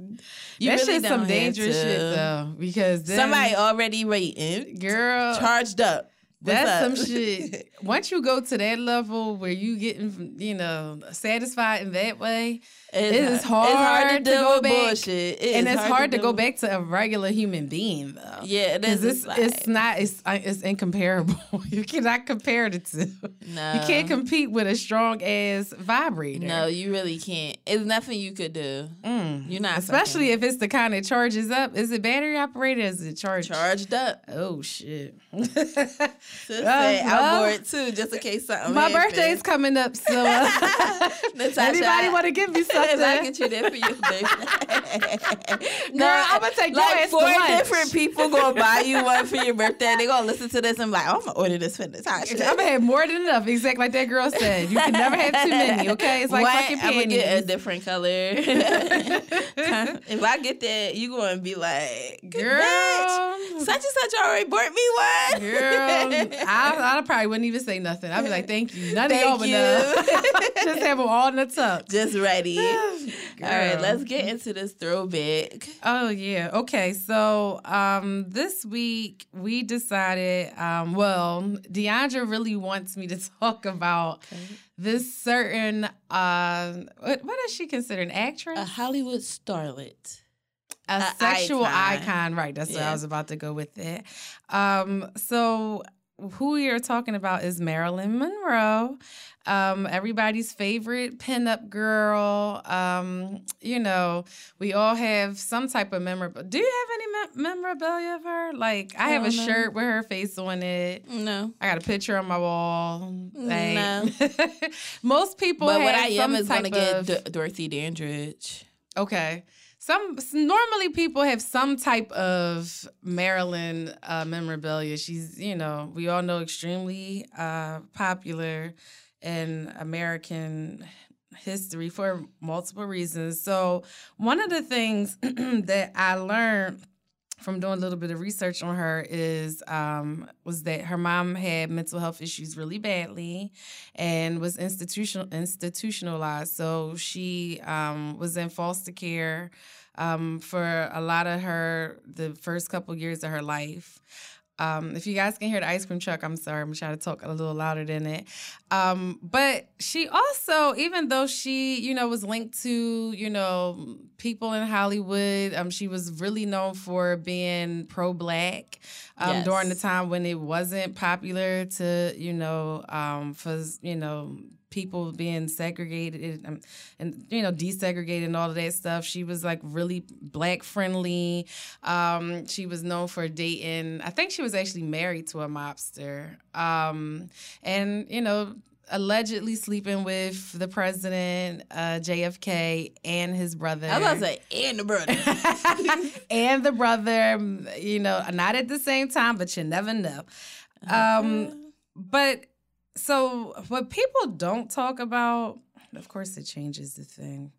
You that really shit's some dangerous shit though, because then, somebody already waiting, girl, charged up. That's some shit. Once you go to that level where you getting, you know, satisfied in that way, it's, it is hard, hard to, to go back. Bullshit. It and it's hard, hard to, to go back to a regular human being, though. Yeah, it is. It's, like, it's not. It's uh, it's incomparable. you cannot compare the two. No, you can't compete with a strong ass vibrator. No, you really can't. It's nothing you could do. Mm. You're not, especially fucking. if it's the kind that charges up. Is it battery operated? Is it charged? Charged up. Oh shit. Sis uh, I'm bored too, just in case something. My birthday's coming up, so uh, anybody want to give me something? I get you there for your birthday. Girl, I'm gonna take like four different people gonna buy you one for your birthday. They gonna listen to this and be like, oh, I'm gonna order this for Natasha. I'm gonna have more than enough. Exactly like that girl said. You can never have too many. Okay, it's like what? fucking panties. I'm gonna get a different color. if I get that, you gonna be like, girl, bitch, such and such already bought me one. Girl, I, I probably wouldn't even say nothing. I'd be like, thank you. None thank of y'all would know. Just have them all in the tuck. Just ready. All right, let's get into this throwback. Oh yeah. Okay. So um this week we decided, um, well, Deandra really wants me to talk about okay. this certain uh what, what is she considered an actress? A Hollywood starlet a, a sexual icon. icon. right that's yeah. what i was about to go with it um so who we are talking about is Marilyn Monroe, um, everybody's favorite pinup girl. Um, you know, we all have some type of memorabilia. Do you have any me- memorabilia of her? Like, I, I have a know. shirt with her face on it. No, I got a picture on my wall. Like, no, most people. But what I am is going to get D- Dorothy Dandridge. Okay some normally people have some type of Marilyn uh, memorabilia. She's, you know, we all know extremely uh, popular in American history for multiple reasons. So one of the things that I learned from doing a little bit of research on her is um, was that her mom had mental health issues really badly and was institutional institutionalized. So she um, was in foster care um, for a lot of her the first couple years of her life. Um, if you guys can hear the ice cream truck, I'm sorry. I'm trying to talk a little louder than it. Um, but she also, even though she, you know, was linked to, you know, people in Hollywood, um, she was really known for being pro-black um, yes. during the time when it wasn't popular to, you know, um, for, you know, people being segregated and, and, you know desegregated and all of that stuff. She was like really black friendly. Um, she was known for dating. I think she was actually married to a mobster. Um, and you know allegedly sleeping with the president, uh, JFK, and his brother. I was about to say, and the brother. and the brother, you know, not at the same time, but you never know. Um, but so what people don't talk about, of course, it changes the thing.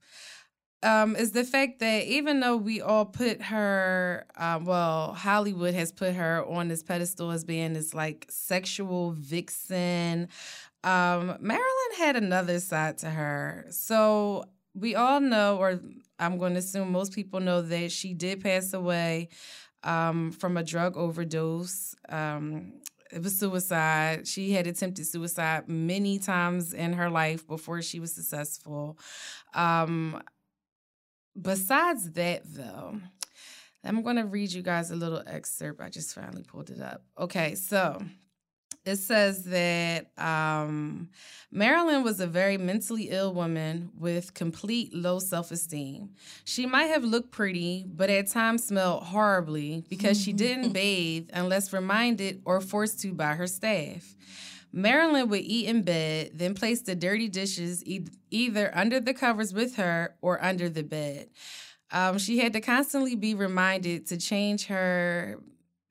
Um, is the fact that even though we all put her, uh, well, Hollywood has put her on this pedestal as being this like sexual vixen, um, Marilyn had another side to her. So we all know, or I'm going to assume most people know that she did pass away um, from a drug overdose. Um, it was suicide. She had attempted suicide many times in her life before she was successful. Um, besides that, though, I'm going to read you guys a little excerpt. I just finally pulled it up. Okay, so it says that um, Marilyn was a very mentally ill woman with complete low self esteem. She might have looked pretty, but at times smelled horribly because she didn't bathe unless reminded or forced to by her staff. Marilyn would eat in bed, then place the dirty dishes e- either under the covers with her or under the bed. Um, she had to constantly be reminded to change her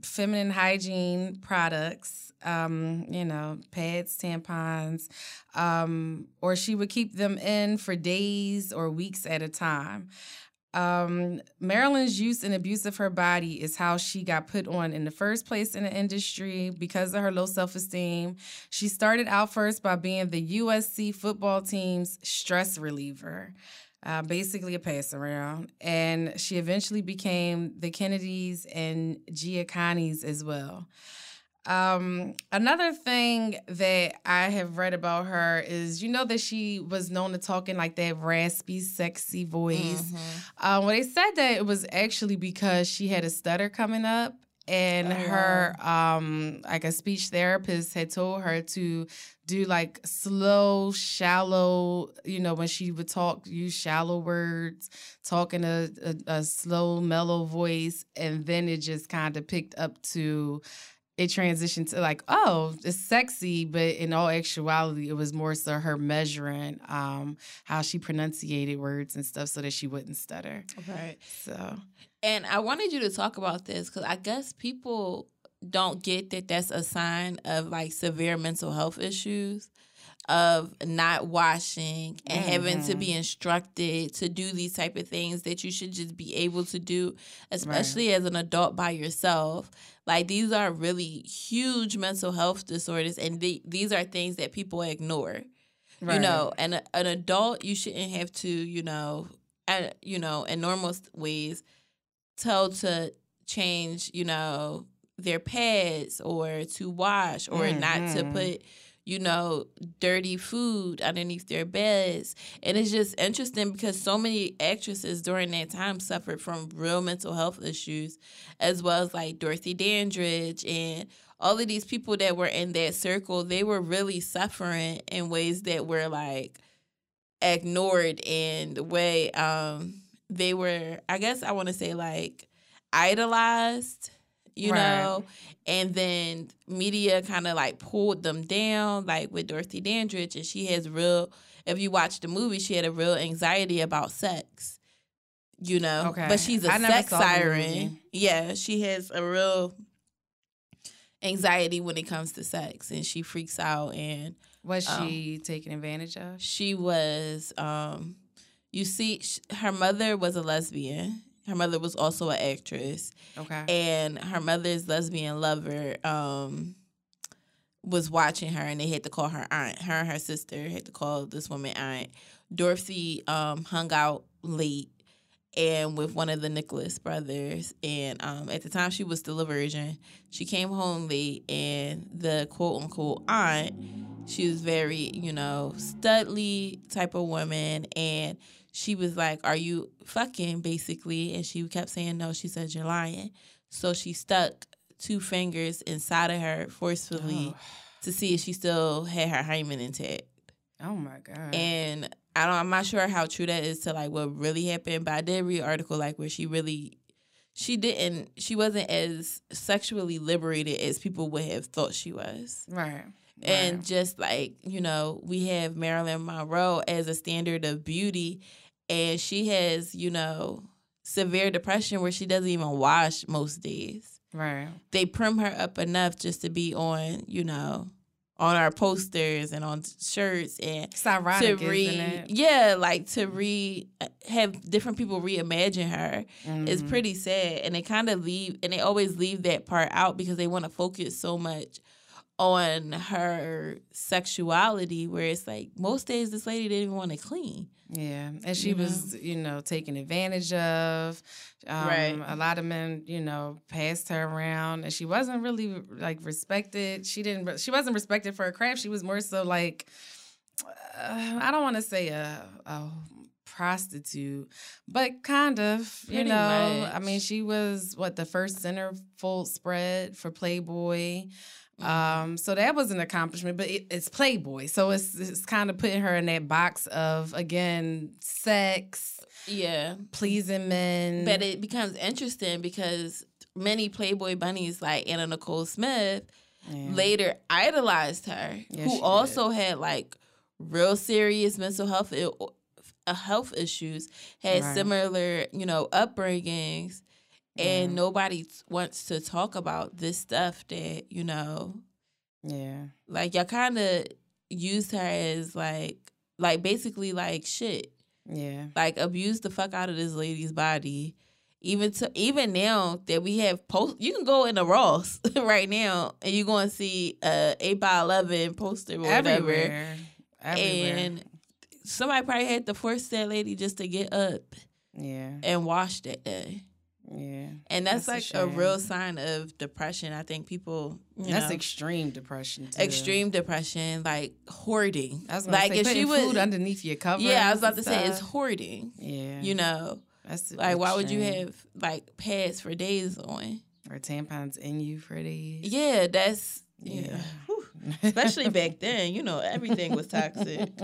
feminine hygiene products um, you know, pads, tampons, um, or she would keep them in for days or weeks at a time. Um, Marilyn's use and abuse of her body is how she got put on in the first place in the industry because of her low self esteem. She started out first by being the USC football team's stress reliever. Uh, basically a pass around. And she eventually became the Kennedys and Giancanas as well. Um, another thing that I have read about her is you know that she was known to talk in like that raspy, sexy voice. Mm-hmm. Um, well, they said that it was actually because she had a stutter coming up and oh, her wow. um like a speech therapist had told her to do like slow shallow you know when she would talk use shallow words talk in a, a, a slow mellow voice and then it just kind of picked up to it transitioned to like, oh, it's sexy, but in all actuality, it was more so her measuring um, how she pronunciated words and stuff so that she wouldn't stutter. Right. So, and I wanted you to talk about this because I guess people don't get that that's a sign of like severe mental health issues of not washing and mm-hmm. having to be mm-hmm. instructed to do these type of things that you should just be able to do especially right. as an adult by yourself like these are really huge mental health disorders and the, these are things that people ignore right. you know and a, an adult you shouldn't have to you know you know in normal ways told to change you know their pads or to wash or mm-hmm. not to mm-hmm. put you know, dirty food underneath their beds. And it's just interesting because so many actresses during that time suffered from real mental health issues, as well as like Dorothy Dandridge and all of these people that were in that circle, they were really suffering in ways that were like ignored and the way um they were I guess I want to say like idolized you right. know? And then media kind of like pulled them down like with dorothy dandridge and she has real if you watch the movie she had a real anxiety about sex you know? Okay. but she's a sex siren. Yeah she has a real anxiety when it comes to sex and she freaks out and was um, she taken advantage of? she was um you see her mother was a lesbian her mother was also an actress. Okay. And her mother's lesbian lover um, was watching her, and they had to call her aunt. Her and her sister had to call this woman aunt. Dorothy um, hung out late and with one of the Nicholas brothers. And um, at the time, she was still a virgin. She came home late, and the quote unquote aunt, she was very, you know, studly type of woman. And she was like, Are you fucking, basically? And she kept saying no. She said, You're lying. So she stuck two fingers inside of her forcefully oh. to see if she still had her hymen intact. Oh my god! And I don't. I'm not sure how true that is to like what really happened, but I did read an article like where she really, she didn't. She wasn't as sexually liberated as people would have thought she was. Right. And just like you know, we have Marilyn Monroe as a standard of beauty, and she has you know severe depression where she doesn't even wash most days. Right. They prim her up enough just to be on, you know, on our posters and on shirts and it's ironic, to read yeah like to read have different people reimagine her mm-hmm. is pretty sad and they kind of leave and they always leave that part out because they want to focus so much on her sexuality where it's like most days this lady didn't even want to clean yeah, and she you was, know? you know, taken advantage of. Um, right. A lot of men, you know, passed her around, and she wasn't really like respected. She didn't. She wasn't respected for her craft. She was more so like, uh, I don't want to say a, a prostitute, but kind of, Pretty you know. Much. I mean, she was what the first centerfold spread for Playboy. Um, so that was an accomplishment, but it, it's Playboy, so it's it's kind of putting her in that box of again sex, yeah, pleasing men. But it becomes interesting because many Playboy bunnies like Anna Nicole Smith yeah. later idolized her, who also did. had like real serious mental health uh, health issues, had right. similar you know upbringings and nobody wants to talk about this stuff that you know yeah. like y'all kind of used her as like like basically like shit. Yeah. Like abuse the fuck out of this lady's body. Even to even now that we have post you can go in the ross right now and you're going to see a 8 by 11 poster or whatever. Everywhere. Everywhere. and somebody probably had to force that lady just to get up yeah. and wash that. day yeah. And that's, that's like a, a, real sign of depression. I think people That's know, extreme depression too. Extreme depression, like hoarding. Was like say, if she would underneath your cover. Yeah, I was about to say it's hoarding. Yeah. You know. That's like why would you have like pads for days on? Or tampons in you for days. Yeah, that's yeah. yeah. Especially back then, you know, everything was toxic.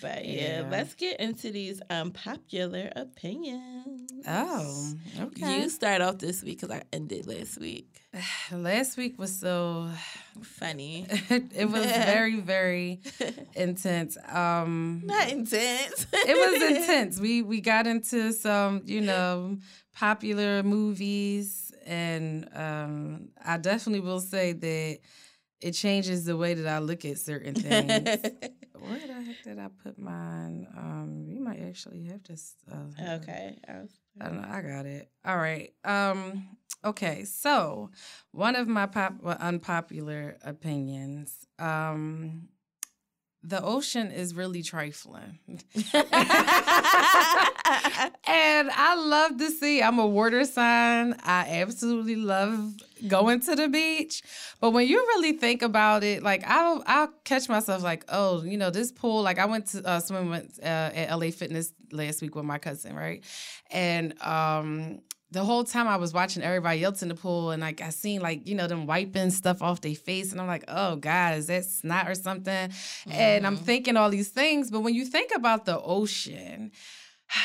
But yeah, yeah, let's get into these um, unpopular opinions. Oh, okay. You start off this week because I ended last week. last week was so funny. it was very, very intense. Um Not intense. it was intense. We we got into some, you know, popular movies, and um I definitely will say that it changes the way that I look at certain things. Where the heck did I put mine? Um, you might actually have to. Uh, okay, I, was, I don't know. I got it. All right. Um. Okay. So, one of my pop well, unpopular opinions. Um, the ocean is really trifling. and I love to see, I'm a water sign. I absolutely love going to the beach. But when you really think about it, like I'll I'll catch myself like, oh, you know, this pool, like I went to uh, swim uh, at LA Fitness last week with my cousin, right? And um the whole time I was watching everybody else in the pool and like I seen like, you know, them wiping stuff off their face and I'm like, oh God, is that snot or something? Mm-hmm. And I'm mm-hmm. thinking all these things. But when you think about the ocean,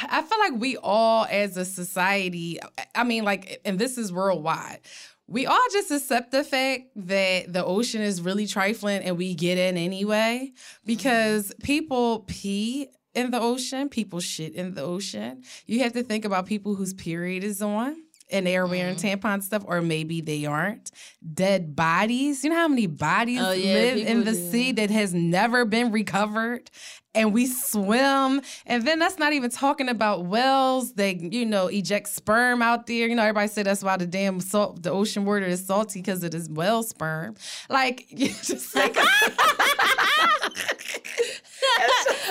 I feel like we all as a society, I mean, like, and this is worldwide, we all just accept the fact that the ocean is really trifling and we get in anyway because mm-hmm. people pee in the ocean, people shit in the ocean. You have to think about people whose period is on and they are wearing mm. tampon stuff, or maybe they aren't. Dead bodies. You know how many bodies oh, yeah, live in the do. sea that has never been recovered? and we swim. And then that's not even talking about whales. They, you know, eject sperm out there. You know, everybody say that's why the damn salt, the ocean water is salty because it is whale sperm. Like, you just think.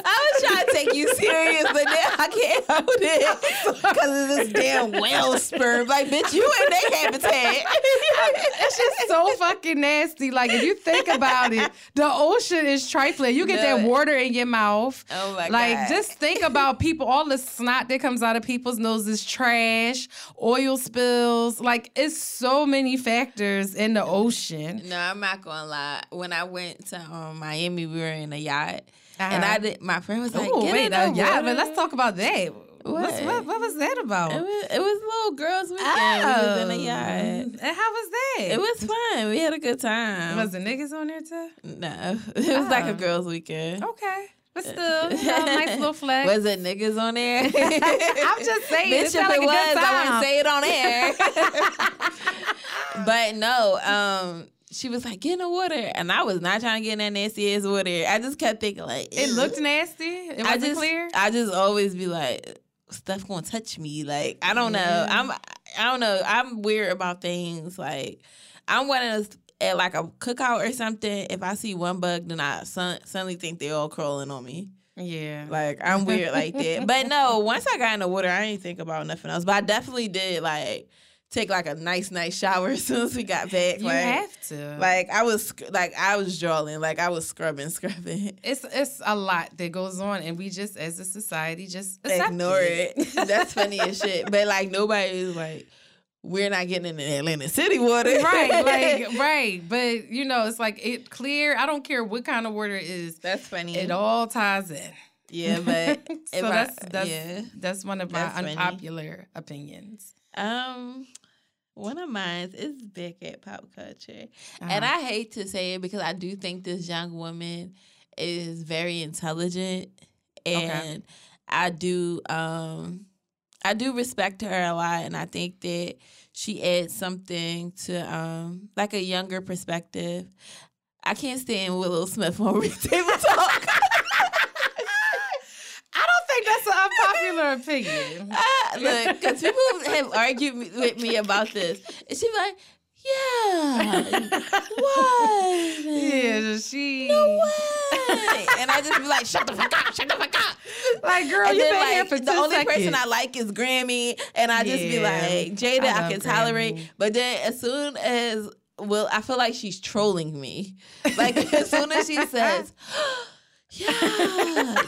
I was trying to take you serious, but now I can't hold it because of this damn whale sperm. Like, bitch, you in their habitat. it's just so fucking nasty. Like, if you think about it, the ocean is trifling. You get no. that water in your mouth. Oh my like, God. just think about people. All the snot that comes out of people's noses, trash, oil spills. Like, it's so many factors in the ocean. No, I'm not gonna lie. When I went to um, Miami, we were in a yacht. Uh-huh. And I did. My friend was like, "Oh wait, uh, yeah, but let's talk about that. What? what? what? was that about? It was, it was little girls weekend. Oh. We was in a yacht. And how was that? It was fun. We had a good time. Was the niggas on there too? No, it was oh. like a girls' weekend. Okay. But still, you know, nice little flex. Was it niggas on there? I'm just saying. Bitch, if like it was, I wouldn't say it on air. but no, um, she was like, get in the water. And I was not trying to get in that nasty ass water. I just kept thinking like It looked nasty. It wasn't I just, clear. I just always be like, stuff gonna touch me. Like, I don't know. I'm I don't know. I'm weird about things. Like I'm one of those at like a cookout or something, if I see one bug, then I suddenly think they're all crawling on me. Yeah. Like I'm weird like that. But no, once I got in the water, I didn't think about nothing else. But I definitely did like take like a nice, nice shower as soon as we got back. You like, have to. Like I was, like I was drawing, like I was scrubbing, scrubbing. It's it's a lot that goes on, and we just, as a society, just ignore it. it. That's funny as shit. But like nobody is like. We're not getting in the Atlantic City water. right, like right. But you know, it's like it clear. I don't care what kind of water it is. That's funny. It all ties in. Yeah, but so that's that's yeah. that's one of my that's unpopular funny. opinions. Um, one of mine is big at pop culture. Uh-huh. And I hate to say it because I do think this young woman is very intelligent and okay. I do um I do respect her a lot and I think that she adds something to um like a younger perspective. I can't stand Willow Smith on table talk. I don't think that's an unpopular opinion. Uh, look, because people have argued with me about this. And she's like, yeah. what? Yeah, she. No way. and I just be like, shut the fuck up, shut the fuck up. Like, girl, and you been like, here for The only seconds. person I like is Grammy, and I just yeah. be like, Jada, I, I can Grammy. tolerate. But then as soon as well, I feel like she's trolling me. Like as soon as she says yeah, yeah,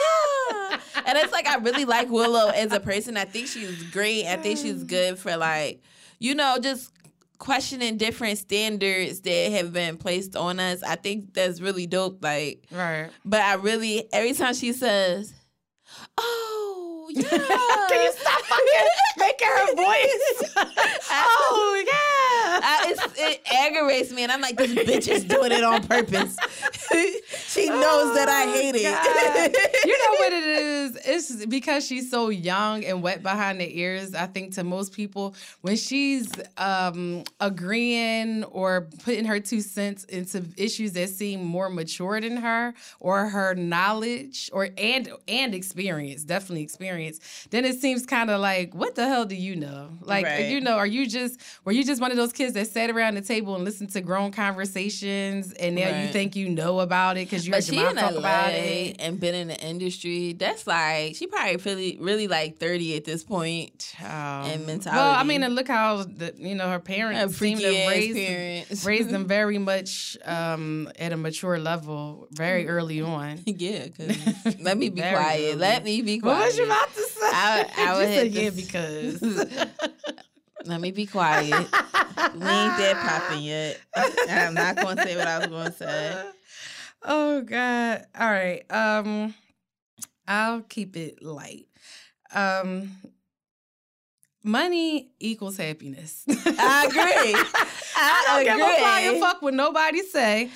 yeah. And it's like I really like Willow as a person. I think she's great. I think she's good for like, you know, just questioning different standards that have been placed on us. I think that's really dope. Like, right. But I really every time she says, "Oh yeah," can you stop fucking making her voice? oh yeah. I, it aggravates me, and I'm like, this bitch is doing it on purpose. she knows oh, that I hate it. you know what it is? It's because she's so young and wet behind the ears. I think to most people, when she's um, agreeing or putting her two cents into issues that seem more mature than her, or her knowledge, or and and experience, definitely experience, then it seems kind of like, what the hell do you know? Like, right. you know, are you just were you just one of those kids that sat around the table and listened to grown conversations, and now right. you think you know about it because you but heard your mom talk LA about it and been in the industry. That's like she probably really, really like thirty at this point. Um, and mentality. Well, I mean, and look how the you know her parents seem to raise parents. raise them very much um, at a mature level very early on. yeah, because let me be quiet. Early. Let me be quiet. What was you about to say? I, I would say yeah because. Let me be quiet. we ain't that popping yet. I'm not going to say what I was going to say. Oh God! All right. Um, I'll keep it light. Um, money equals happiness. I agree. I, I don't agree. give a flying fuck what nobody say.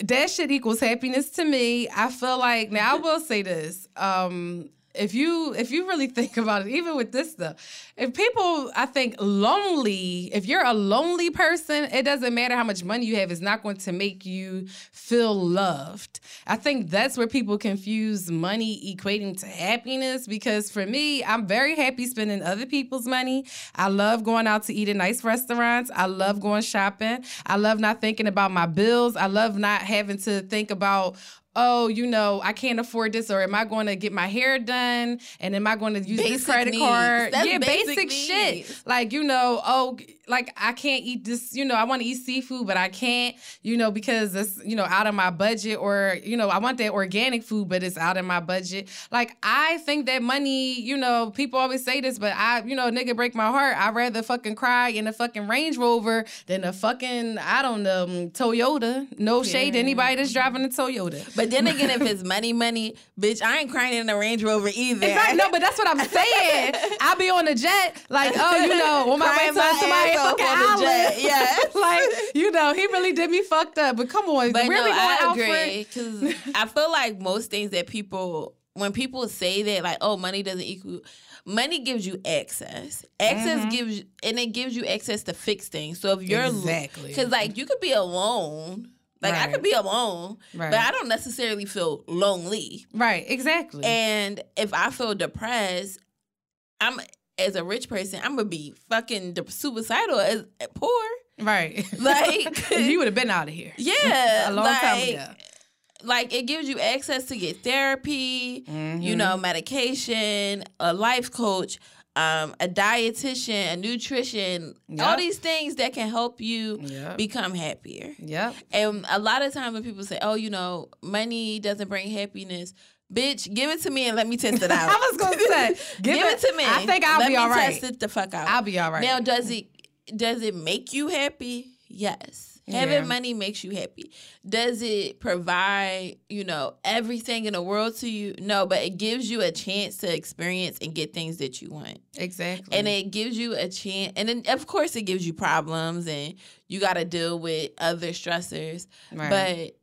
That shit equals happiness to me. I feel like now I will say this. Um, if you if you really think about it, even with this stuff, if people I think lonely, if you're a lonely person, it doesn't matter how much money you have, it's not going to make you feel loved. I think that's where people confuse money equating to happiness because for me, I'm very happy spending other people's money. I love going out to eat in nice restaurants. I love going shopping. I love not thinking about my bills. I love not having to think about oh, you know, I can't afford this, or am I going to get my hair done? And am I going to use basic this credit needs. card? That's yeah, basic, basic shit. Like, you know, oh, like I can't eat this, you know, I want to eat seafood, but I can't, you know, because it's, you know, out of my budget or, you know, I want that organic food, but it's out of my budget. Like I think that money, you know, people always say this, but I, you know, nigga break my heart. I'd rather fucking cry in a fucking Range Rover than a fucking, I don't know, um, Toyota. No shade to anybody that's driving a Toyota. But then again, if it's money, money, bitch, I ain't crying in a Range Rover either. Exactly. No, but that's what I'm saying. I'll be on the jet, like, oh, you know, on my way to somebody fucking island. Yeah, like you know, he really did me fucked up. But come on, but really no, I agree because I feel like most things that people when people say that like oh money doesn't equal money gives you access access mm-hmm. gives and it gives you access to fix things so if you're exactly because like you could be alone like right. I could be alone, right. but I don't necessarily feel lonely. Right, exactly. And if I feel depressed, I'm as a rich person, I'm gonna be fucking suicidal as poor. Right. Like you would have been out of here. Yeah. a long like, time ago. Like it gives you access to get therapy, mm-hmm. you know, medication, a life coach, um, a dietitian, a nutrition, yep. all these things that can help you yep. become happier. Yeah. And a lot of times when people say, "Oh, you know, money doesn't bring happiness," Bitch, give it to me and let me test it out. I was gonna say, give, give it, it, to me. I think I'll let be all right. Test it the fuck out. I'll be all right. Now, does it does it make you happy? Yes. Yeah. Having money makes you happy. Does it provide, you know, everything in the world to you? No, but it gives you a chance to experience and get things that you want. Exactly. And it gives you a chance, and then of course it gives you problems, and you got to deal with other stressors. Right. But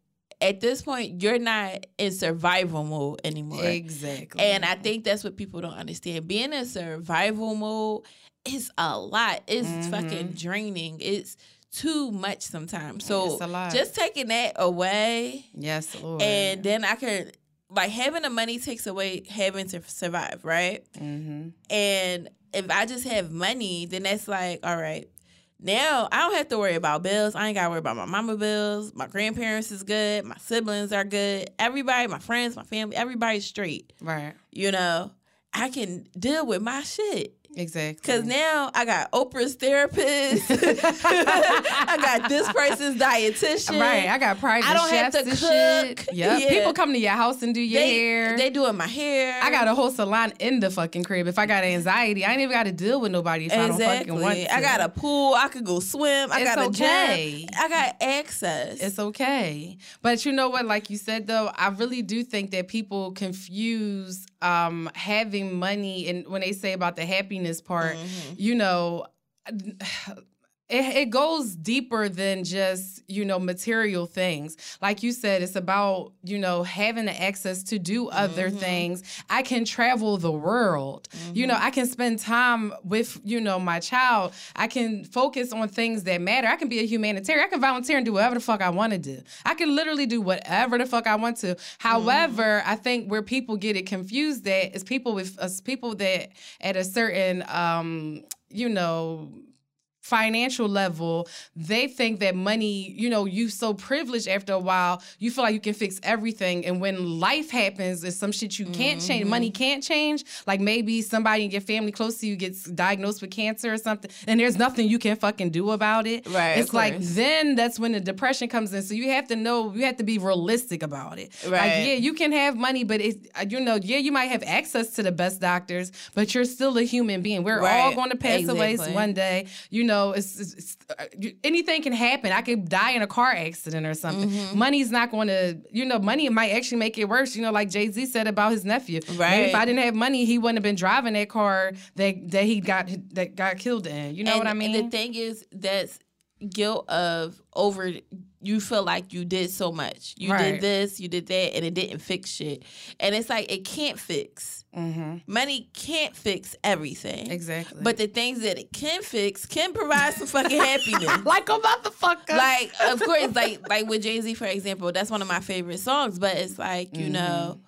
at this point you're not in survival mode anymore. Exactly. And I think that's what people don't understand. Being in survival mode is a lot. It's mm-hmm. fucking draining. It's too much sometimes. So just taking that away. Yes, Lord. And then I can like having the money takes away having to survive, right? Mm-hmm. And if I just have money, then that's like, all right, now I don't have to worry about bills. I ain't gotta worry about my mama bills. My grandparents is good. My siblings are good. Everybody, my friends, my family, everybody's straight. Right. You know, I can deal with my shit. Exactly. Because now I got Oprah's therapist. I got this person's dietitian. Right. I got private I don't have to cook. Yep. Yeah. People come to your house and do your they, hair. They doing my hair. I got a whole salon in the fucking crib. If I got anxiety, I ain't even got to deal with nobody if exactly. I don't fucking want to. I got a pool. I could go swim. I it's got a okay. gym. I got access. It's okay. But you know what? Like you said though, I really do think that people confuse um, having money and when they say about the happiness part, mm-hmm. you know, it, it goes deeper than just you know material things like you said it's about you know having the access to do other mm-hmm. things i can travel the world mm-hmm. you know mm-hmm. i can spend time with you know my child i can focus on things that matter i can be a humanitarian i can volunteer and do whatever the fuck i want to do i can literally do whatever the fuck i want to however mm-hmm. i think where people get it confused that is people with us people that at a certain um you know financial level, they think that money, you know, you so privileged after a while, you feel like you can fix everything. And when life happens, there's some shit you can't mm-hmm. change, money can't change. Like maybe somebody in your family close to you gets diagnosed with cancer or something, and there's nothing you can fucking do about it. Right. It's like then that's when the depression comes in. So you have to know, you have to be realistic about it. Right. Like, yeah, you can have money, but it, uh, you know, yeah, you might have access to the best doctors, but you're still a human being. We're right. all going to pass exactly. away one day. You know, know, it's, it's, it's uh, anything can happen. I could die in a car accident or something. Mm-hmm. Money's not going to, you know, money might actually make it worse. You know, like Jay Z said about his nephew. Right. Maybe if I didn't have money, he wouldn't have been driving that car that that he got that got killed in. You know and, what I mean? And the thing is, that's guilt of over you feel like you did so much. You right. did this, you did that, and it didn't fix shit. And it's like it can't fix. Mm-hmm. Money can't fix everything. Exactly. But the things that it can fix can provide some fucking happiness. like a motherfucker. Like, of course, like like with Jay Z, for example, that's one of my favorite songs. But it's like, you mm-hmm. know,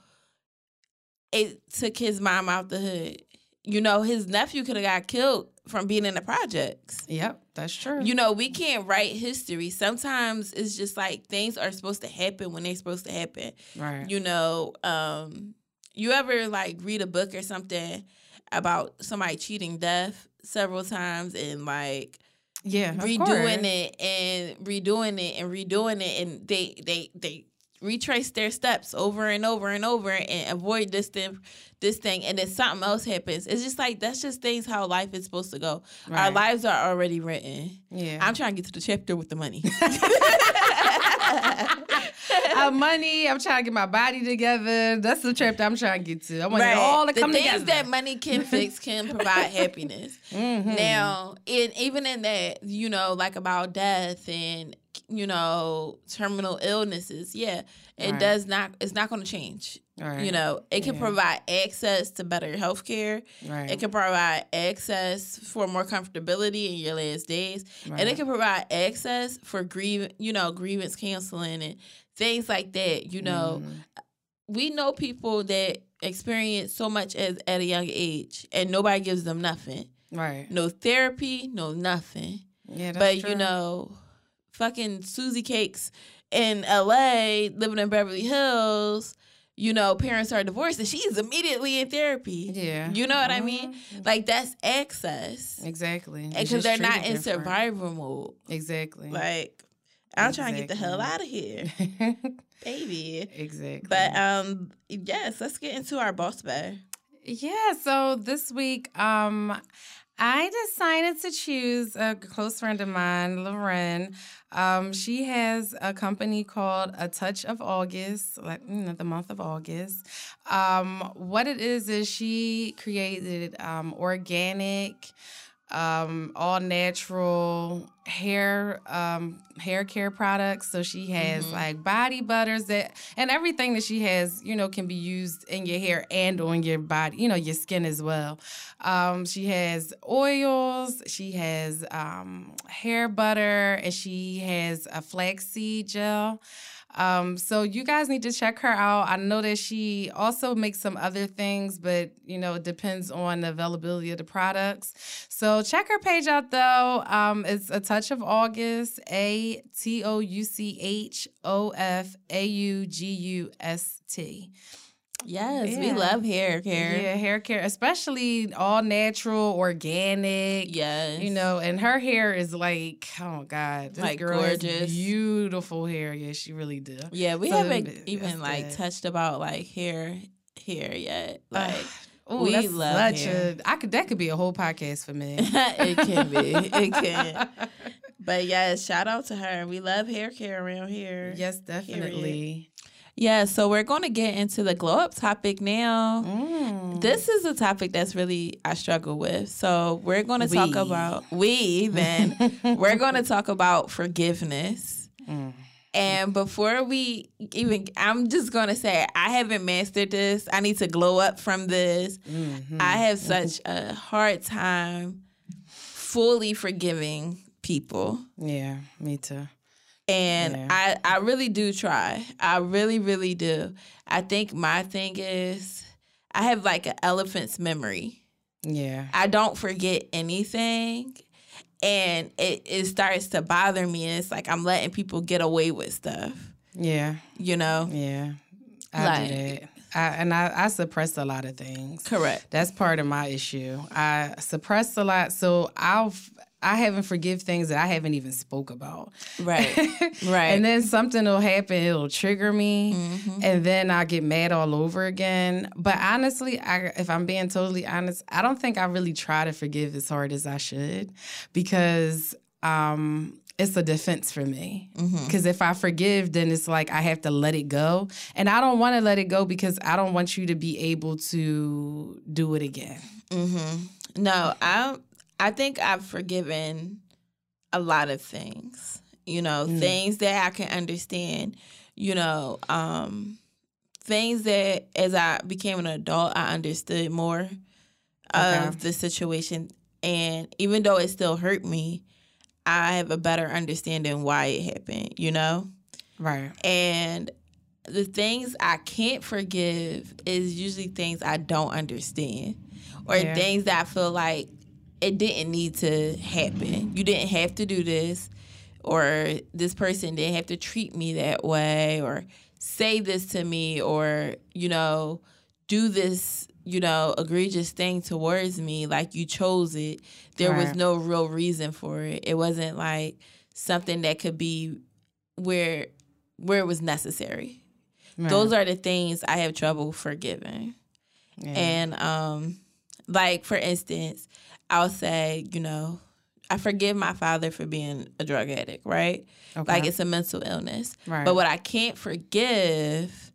it took his mom out the hood. You know, his nephew could have got killed from being in the projects. Yep, that's true. You know, we can't write history. Sometimes it's just like things are supposed to happen when they're supposed to happen. Right. You know, um, you ever like read a book or something about somebody cheating death several times and like yeah redoing it and redoing it and redoing it and they they they retrace their steps over and over and over and avoid this thing this thing and then something else happens. It's just like that's just things how life is supposed to go. Right. our lives are already written. Yeah. I'm trying to get to the chapter with the money. Uh, money. I'm trying to get my body together. That's the chapter i'm trying to get to. I want right. it all to come the things together. that money can fix can provide happiness. Mm-hmm. now in, even in that you know like about death and you know, terminal illnesses, yeah, it right. does not. It's not going to change. Right. You know, it can yeah. provide access to better health care. Right. It can provide access for more comfortability in your last days, right. and it can provide access for grievance. You know, grievance counseling and things like that. You know, mm. we know people that experience so much as at a young age, and nobody gives them nothing. Right. No therapy, no nothing. Yeah, but true. you know fucking Susie Cakes in LA living in Beverly Hills, you know, parents are divorced and she's immediately in therapy. Yeah. You know what mm-hmm. I mean? Mm-hmm. Like that's excess. Exactly. Because they're not in survival mode. Exactly. Like I'm exactly. trying to get the hell out of here. Baby. Exactly. But um yes, let's get into our boss bay. Yeah, so this week um I decided to choose a close friend of mine, Loren. Um, she has a company called A Touch of August, like you know, the month of August. Um, what it is is she created um, organic um, all natural hair um, hair care products. So she has mm-hmm. like body butters that and everything that she has, you know, can be used in your hair and on your body, you know, your skin as well. Um, she has oils, she has um, hair butter, and she has a flaxseed gel. Um, so you guys need to check her out. I know that she also makes some other things, but you know, it depends on the availability of the products. So check her page out though. Um, it's a touch of August, A T O U C H O F A U G U S T. Yes, yeah. we love hair care. Yeah, hair care, especially all natural, organic. Yes, you know, and her hair is like, oh god, this like girl gorgeous, beautiful hair. Yeah, she really do. Yeah, we so haven't even like touched about like hair, hair yet. Like. Ooh, we that's love such hair. a. I could. That could be a whole podcast for me. it can be. It can. But yes, shout out to her. We love hair care around here. Yes, definitely. Yeah, so we're going to get into the glow up topic now. Mm. This is a topic that's really I struggle with. So we're going to talk about we then we're going to talk about forgiveness. Mm. And before we even, I'm just going to say, I haven't mastered this. I need to glow up from this. Mm-hmm. I have such a hard time fully forgiving people. Yeah, me too. And yeah. I, I really do try. I really, really do. I think my thing is I have like an elephant's memory. Yeah. I don't forget anything. And it, it starts to bother me. And it's like I'm letting people get away with stuff. Yeah. You know? Yeah. I like, do that. I, and I, I suppress a lot of things. Correct. That's part of my issue. I suppress a lot, so I'll I haven't forgive things that I haven't even spoke about. Right. right. and then something will happen, it'll trigger me, mm-hmm. and then I get mad all over again. But honestly, I, if I'm being totally honest, I don't think I really try to forgive as hard as I should because um, it's a defense for me. Because mm-hmm. if I forgive, then it's like I have to let it go. And I don't want to let it go because I don't want you to be able to do it again. Mm-hmm. No, I I think I've forgiven a lot of things. You know, mm. things that I can understand. You know, um, things that as I became an adult, I understood more okay. of the situation. And even though it still hurt me, I have a better understanding why it happened, you know? Right. And the things I can't forgive is usually things I don't understand or yeah. things that I feel like it didn't need to happen. You didn't have to do this, or this person didn't have to treat me that way, or say this to me, or, you know, do this, you know, egregious thing towards me. Like you chose it. There right. was no real reason for it. It wasn't like something that could be where where it was necessary. Right. Those are the things I have trouble forgiving. Yeah. And um like for instance, I'll say, you know, I forgive my father for being a drug addict, right? Okay. Like it's a mental illness. Right. But what I can't forgive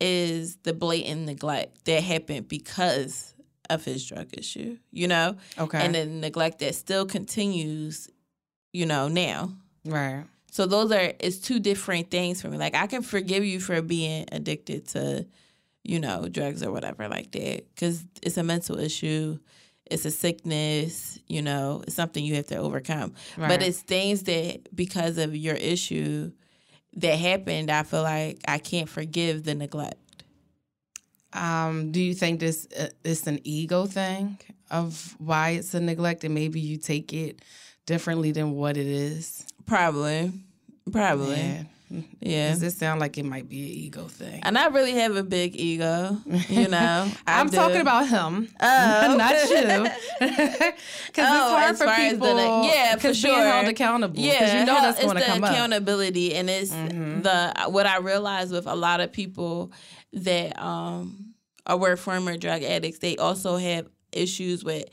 is the blatant neglect that happened because of his drug issue, you know? Okay. And the neglect that still continues, you know, now. Right. So those are it's two different things for me. Like I can forgive you for being addicted to, you know, drugs or whatever like that cuz it's a mental issue. It's a sickness, you know, it's something you have to overcome. Right. But it's things that because of your issue that happened, I feel like I can't forgive the neglect. Um, do you think this uh, is an ego thing of why it's a neglect and maybe you take it differently than what it is? Probably. Probably. Yeah. Yeah. Does this sound like it might be an ego thing? And I really have a big ego, you know. I'm talking about him, oh. not you. Because oh, it's hard for people. The, yeah, for sure. being held accountable. Yeah, you know that's going to come up. accountability, and it's mm-hmm. the what I realize with a lot of people that um are were former drug addicts. They also have issues with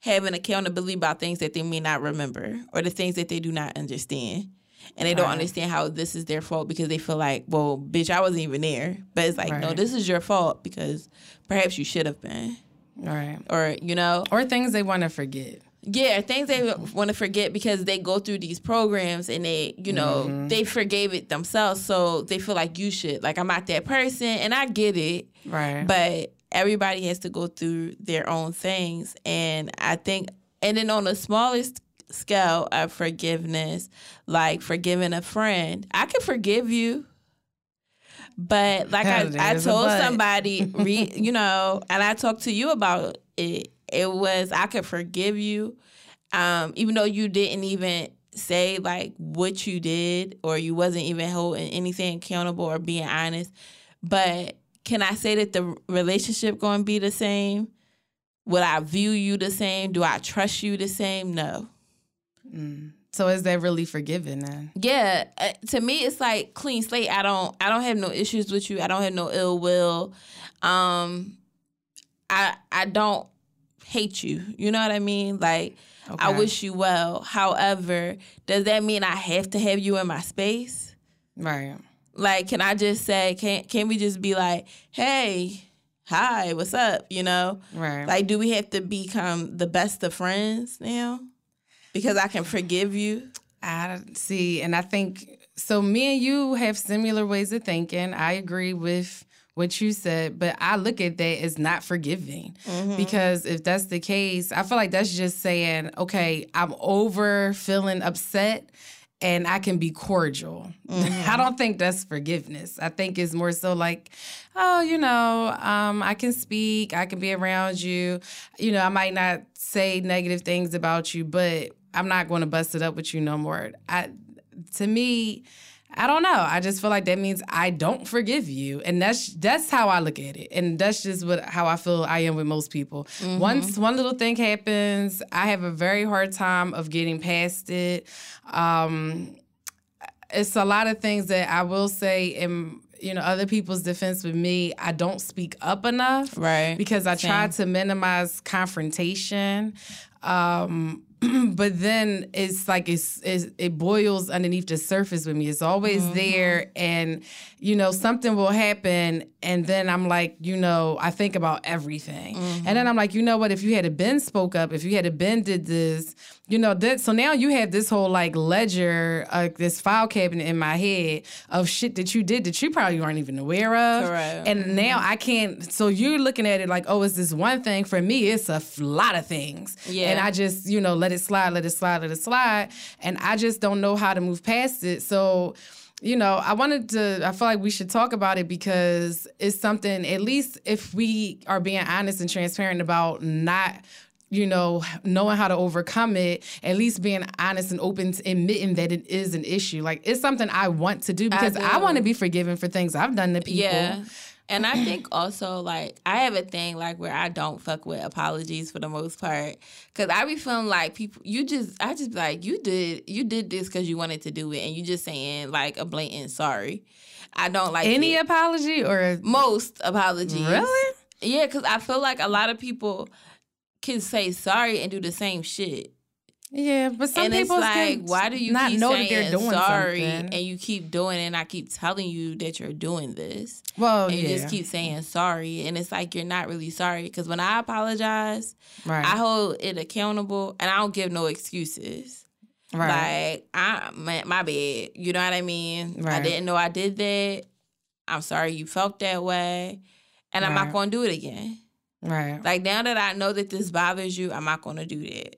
having accountability about things that they may not remember or the things that they do not understand and they don't understand how this is their fault because they feel like, well, bitch, I wasn't even there. But it's like, right. no, this is your fault because perhaps you should have been. Right. Or, you know, or things they want to forget. Yeah, things they want to forget because they go through these programs and they, you know, mm-hmm. they forgave it themselves. So they feel like you should. Like, I'm not that person. And I get it. Right. But everybody has to go through their own things. And I think, and then on the smallest scale of forgiveness, like forgiving a friend. I can forgive you. But like I, I told somebody, re, you know, and I talked to you about it. It was I could forgive you, um, even though you didn't even say like what you did, or you wasn't even holding anything accountable or being honest. But can I say that the relationship going to be the same? Would I view you the same? Do I trust you the same? No. Mm. So is that really forgiven then? Yeah, uh, to me it's like clean slate. I don't I don't have no issues with you. I don't have no ill will. Um I I don't hate you. You know what I mean? Like okay. I wish you well. However, does that mean I have to have you in my space? Right. Like can I just say can can we just be like, "Hey, hi, what's up?" you know? Right. Like do we have to become the best of friends now? Because I can forgive you. I see, and I think so. Me and you have similar ways of thinking. I agree with what you said, but I look at that as not forgiving mm-hmm. because if that's the case, I feel like that's just saying, okay, I'm over feeling upset and I can be cordial. Mm-hmm. I don't think that's forgiveness. I think it's more so like, oh, you know, um, I can speak, I can be around you. You know, I might not say negative things about you, but I'm not going to bust it up with you no more. I, to me, I don't know. I just feel like that means I don't forgive you, and that's that's how I look at it, and that's just what how I feel I am with most people. Mm-hmm. Once one little thing happens, I have a very hard time of getting past it. Um, it's a lot of things that I will say in you know other people's defense with me. I don't speak up enough, right? Because I Same. try to minimize confrontation. Um, but then it's like it's, it's, it boils underneath the surface with me. It's always mm-hmm. there, and you know something will happen, and then I'm like, you know, I think about everything, mm-hmm. and then I'm like, you know what? If you had been spoke up, if you had been did this, you know that. So now you have this whole like ledger, uh, this file cabinet in my head of shit that you did that you probably weren't even aware of, Correct. and now I can't. So you're looking at it like, oh, it's this one thing. For me, it's a lot of things, yeah, and I just you know let it slide, let it slide, let it slide. And I just don't know how to move past it. So, you know, I wanted to, I feel like we should talk about it because it's something, at least if we are being honest and transparent about not you know, knowing how to overcome it, at least being honest and open to admitting that it is an issue. Like it's something I want to do because I, I want to be forgiven for things I've done to people. Yeah. And I think also like I have a thing like where I don't fuck with apologies for the most part because I be feeling like people you just I just be like you did you did this because you wanted to do it and you just saying like a blatant sorry. I don't like any it. apology or most apologies. Really? Yeah, because I feel like a lot of people can say sorry and do the same shit. Yeah, but some and people like, why do you not know that they're doing sorry something. and you keep doing it and I keep telling you that you're doing this. Well, and yeah. you just keep saying sorry and it's like you're not really sorry because when I apologize, right. I hold it accountable and I don't give no excuses. Right. Like I my, my bad. You know what I mean? Right. I didn't know I did that. I'm sorry you felt that way. And right. I'm not gonna do it again. Right. Like now that I know that this bothers you, I'm not gonna do that.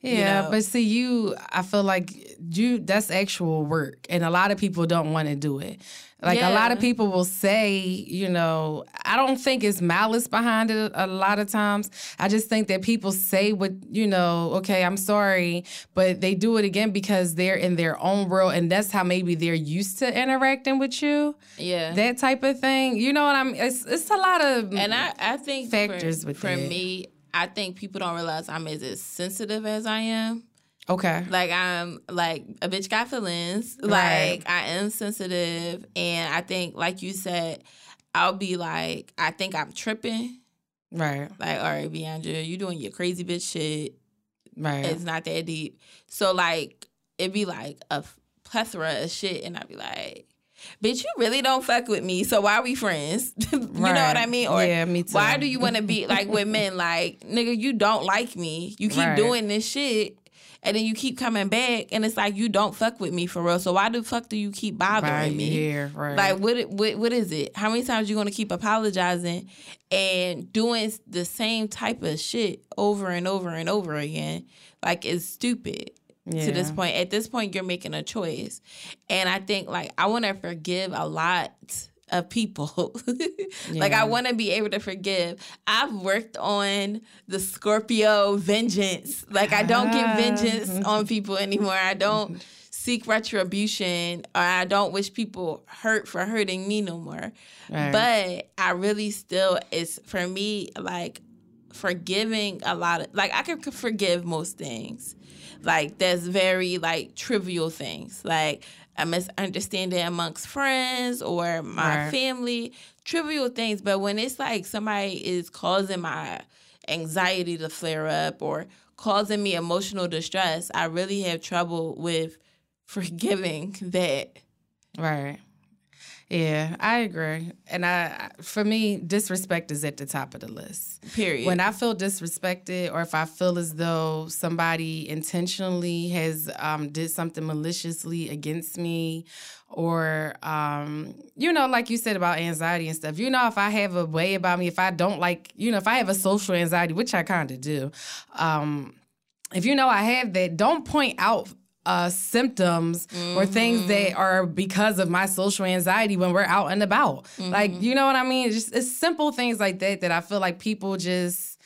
Yeah, you know? but see, you, I feel like you, that's actual work. And a lot of people don't want to do it. Like yeah. a lot of people will say, you know, I don't think it's malice behind it a lot of times. I just think that people say what, you know, okay, I'm sorry, but they do it again because they're in their own world and that's how maybe they're used to interacting with you. Yeah. That type of thing. You know what I mean? It's it's a lot of And I, I think factors for, with for me, I think people don't realize I'm as sensitive as I am. Okay. Like I'm like a bitch got feelings. Right. Like I am sensitive and I think like you said, I'll be like, I think I'm tripping. Right. Like, all right, Biandra, you doing your crazy bitch shit. Right. It's not that deep. So like it'd be like a plethora of shit and I'd be like, bitch, you really don't fuck with me, so why are we friends? you right. know what I mean? Or yeah, me too. Why do you want to be like with men? Like, nigga, you don't like me. You keep right. doing this shit. And then you keep coming back, and it's like you don't fuck with me for real. So why the fuck do you keep bothering right me? Here, right. Like what, what? What is it? How many times you gonna keep apologizing and doing the same type of shit over and over and over again? Like it's stupid yeah. to this point. At this point, you're making a choice. And I think, like, I want to forgive a lot of people. yeah. Like, I want to be able to forgive. I've worked on the Scorpio vengeance. Like, I don't get vengeance on people anymore. I don't seek retribution or I don't wish people hurt for hurting me no more. Right. But I really still, it's for me, like, forgiving a lot of, like, I can forgive most things like there's very like trivial things like a misunderstanding amongst friends or my right. family, trivial things. But when it's like somebody is causing my anxiety to flare up or causing me emotional distress, I really have trouble with forgiving that. Right. Yeah, I agree. And I for me, disrespect is at the top of the list. Period. When I feel disrespected or if I feel as though somebody intentionally has um, did something maliciously against me or um, you know, like you said about anxiety and stuff. You know, if I have a way about me, if I don't like, you know, if I have a social anxiety, which I kind of do, um, if you know I have that, don't point out uh, symptoms mm-hmm. or things that mm-hmm. are because of my social anxiety when we're out and about. Mm-hmm. Like, you know what I mean? It's just it's simple things like that that I feel like people just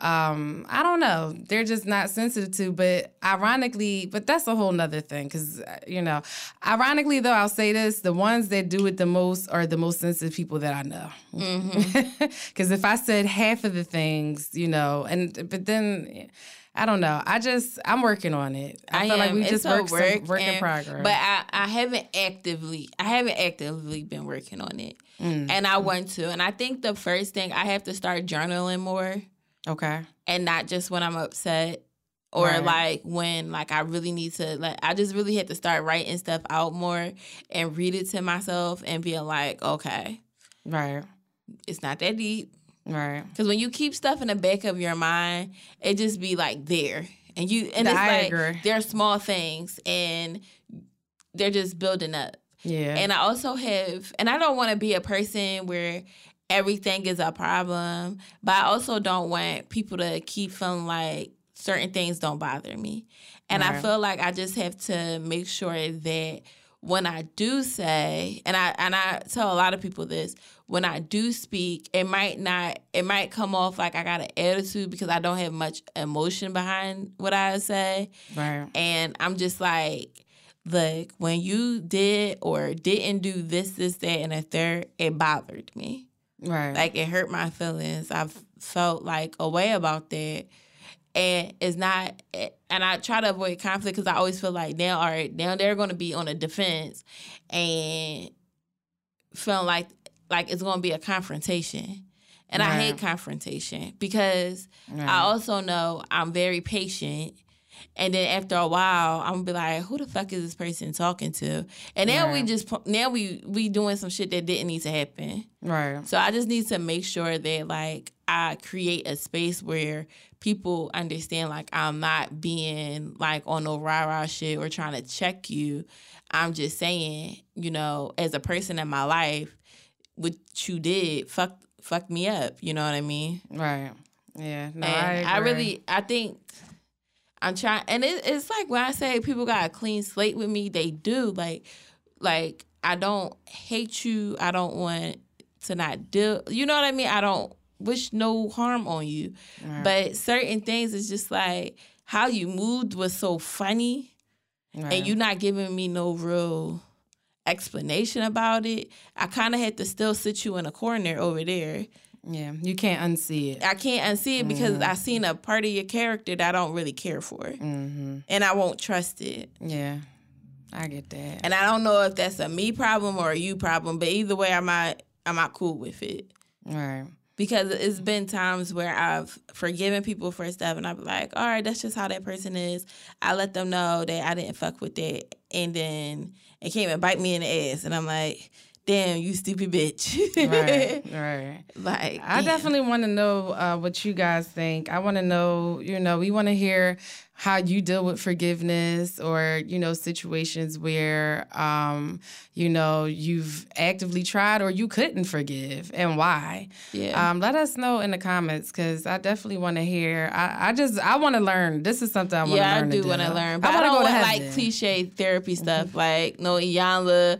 um i don't know they're just not sensitive to but ironically but that's a whole nother thing because uh, you know ironically though i'll say this the ones that do it the most are the most sensitive people that i know because mm-hmm. if i said half of the things you know and but then I don't know. I just I'm working on it. I, I feel am. like we just work, work, work and, in progress. But I, I haven't actively I haven't actively been working on it. Mm. And I want to. And I think the first thing I have to start journaling more. Okay. And not just when I'm upset. or right. like when like I really need to like I just really had to start writing stuff out more and read it to myself and being like, okay, right, it's not that deep, right? Because when you keep stuff in the back of your mind, it just be like there, and you and it's I like agree. they're small things and they're just building up. Yeah, and I also have, and I don't want to be a person where everything is a problem, but I also don't want people to keep feeling like certain things don't bother me. And right. I feel like I just have to make sure that when I do say, and I and I tell a lot of people this, when I do speak, it might not it might come off like I got an attitude because I don't have much emotion behind what I say. Right. And I'm just like like when you did or didn't do this, this, that, and a third, it bothered me. Right. Like it hurt my feelings. I've felt like a way about that and it's not and i try to avoid conflict because i always feel like now all right now they're going to be on a defense and feeling like like it's going to be a confrontation and right. i hate confrontation because right. i also know i'm very patient and then after a while, I'm gonna be like, "Who the fuck is this person talking to?" And now right. we just now we we doing some shit that didn't need to happen. Right. So I just need to make sure that like I create a space where people understand like I'm not being like on no rah rah shit or trying to check you. I'm just saying, you know, as a person in my life, what you did fuck fuck me up. You know what I mean? Right. Yeah. No, and I, I really I think I'm trying, and it, it's like when I say people got a clean slate with me, they do. Like, like I don't hate you. I don't want to not deal. You know what I mean? I don't wish no harm on you. Right. But certain things is just like how you moved was so funny, right. and you not giving me no real explanation about it. I kind of had to still sit you in a corner over there. Yeah, you can't unsee it. I can't unsee it because mm-hmm. I seen a part of your character that I don't really care for, mm-hmm. and I won't trust it. Yeah, I get that. And I don't know if that's a me problem or a you problem, but either way, I'm not I'm not cool with it. Right because it's been times where I've forgiven people for stuff and I'm like, all right, that's just how that person is. I let them know that I didn't fuck with it and then it came and bite me in the ass and I'm like, damn, you stupid bitch. right, right. Like, I damn. definitely want to know uh, what you guys think. I want to know, you know, we want to hear how you deal with forgiveness or you know situations where um you know you've actively tried or you couldn't forgive and why. Yeah. Um let us know in the comments because i definitely want to hear. I i just i want to learn. This is something i want to do. yeah, learn i do want to learn but i, I don't want like cliche therapy stuff mm-hmm. like no iyanla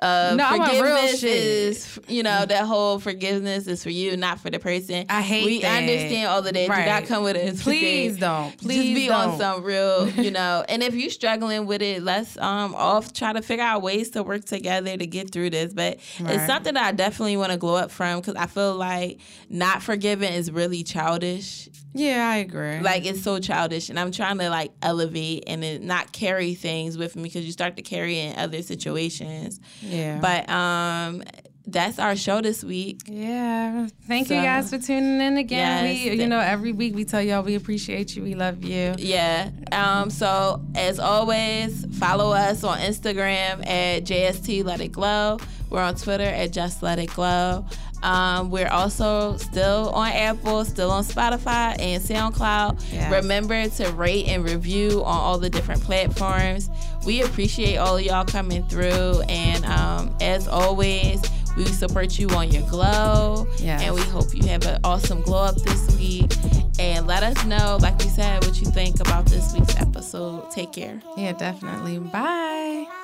uh, no, forgiveness is, you know, that whole forgiveness is for you, not for the person. I hate we that. understand all of that. Right. Do not come with it. Please don't. Please Just be don't. on some real, you know. and if you're struggling with it, let's um off try to figure out ways to work together to get through this. But right. it's something that I definitely want to glow up from because I feel like not forgiving is really childish. Yeah, I agree. Like it's so childish, and I'm trying to like elevate and not carry things with me because you start to carry in other situations. Yeah. But um, that's our show this week. Yeah. Thank so, you guys for tuning in again. Yes, we, you know, every week we tell y'all we appreciate you. We love you. Yeah. Um, so as always, follow us on Instagram at JST Let It Glow. We're on Twitter at Just Let It Glow. Um, we're also still on Apple, still on Spotify and SoundCloud. Yes. Remember to rate and review on all the different platforms. We appreciate all of y'all coming through. And um, as always, we support you on your glow. Yes. And we hope you have an awesome glow up this week. And let us know, like we said, what you think about this week's episode. Take care. Yeah, definitely. Bye.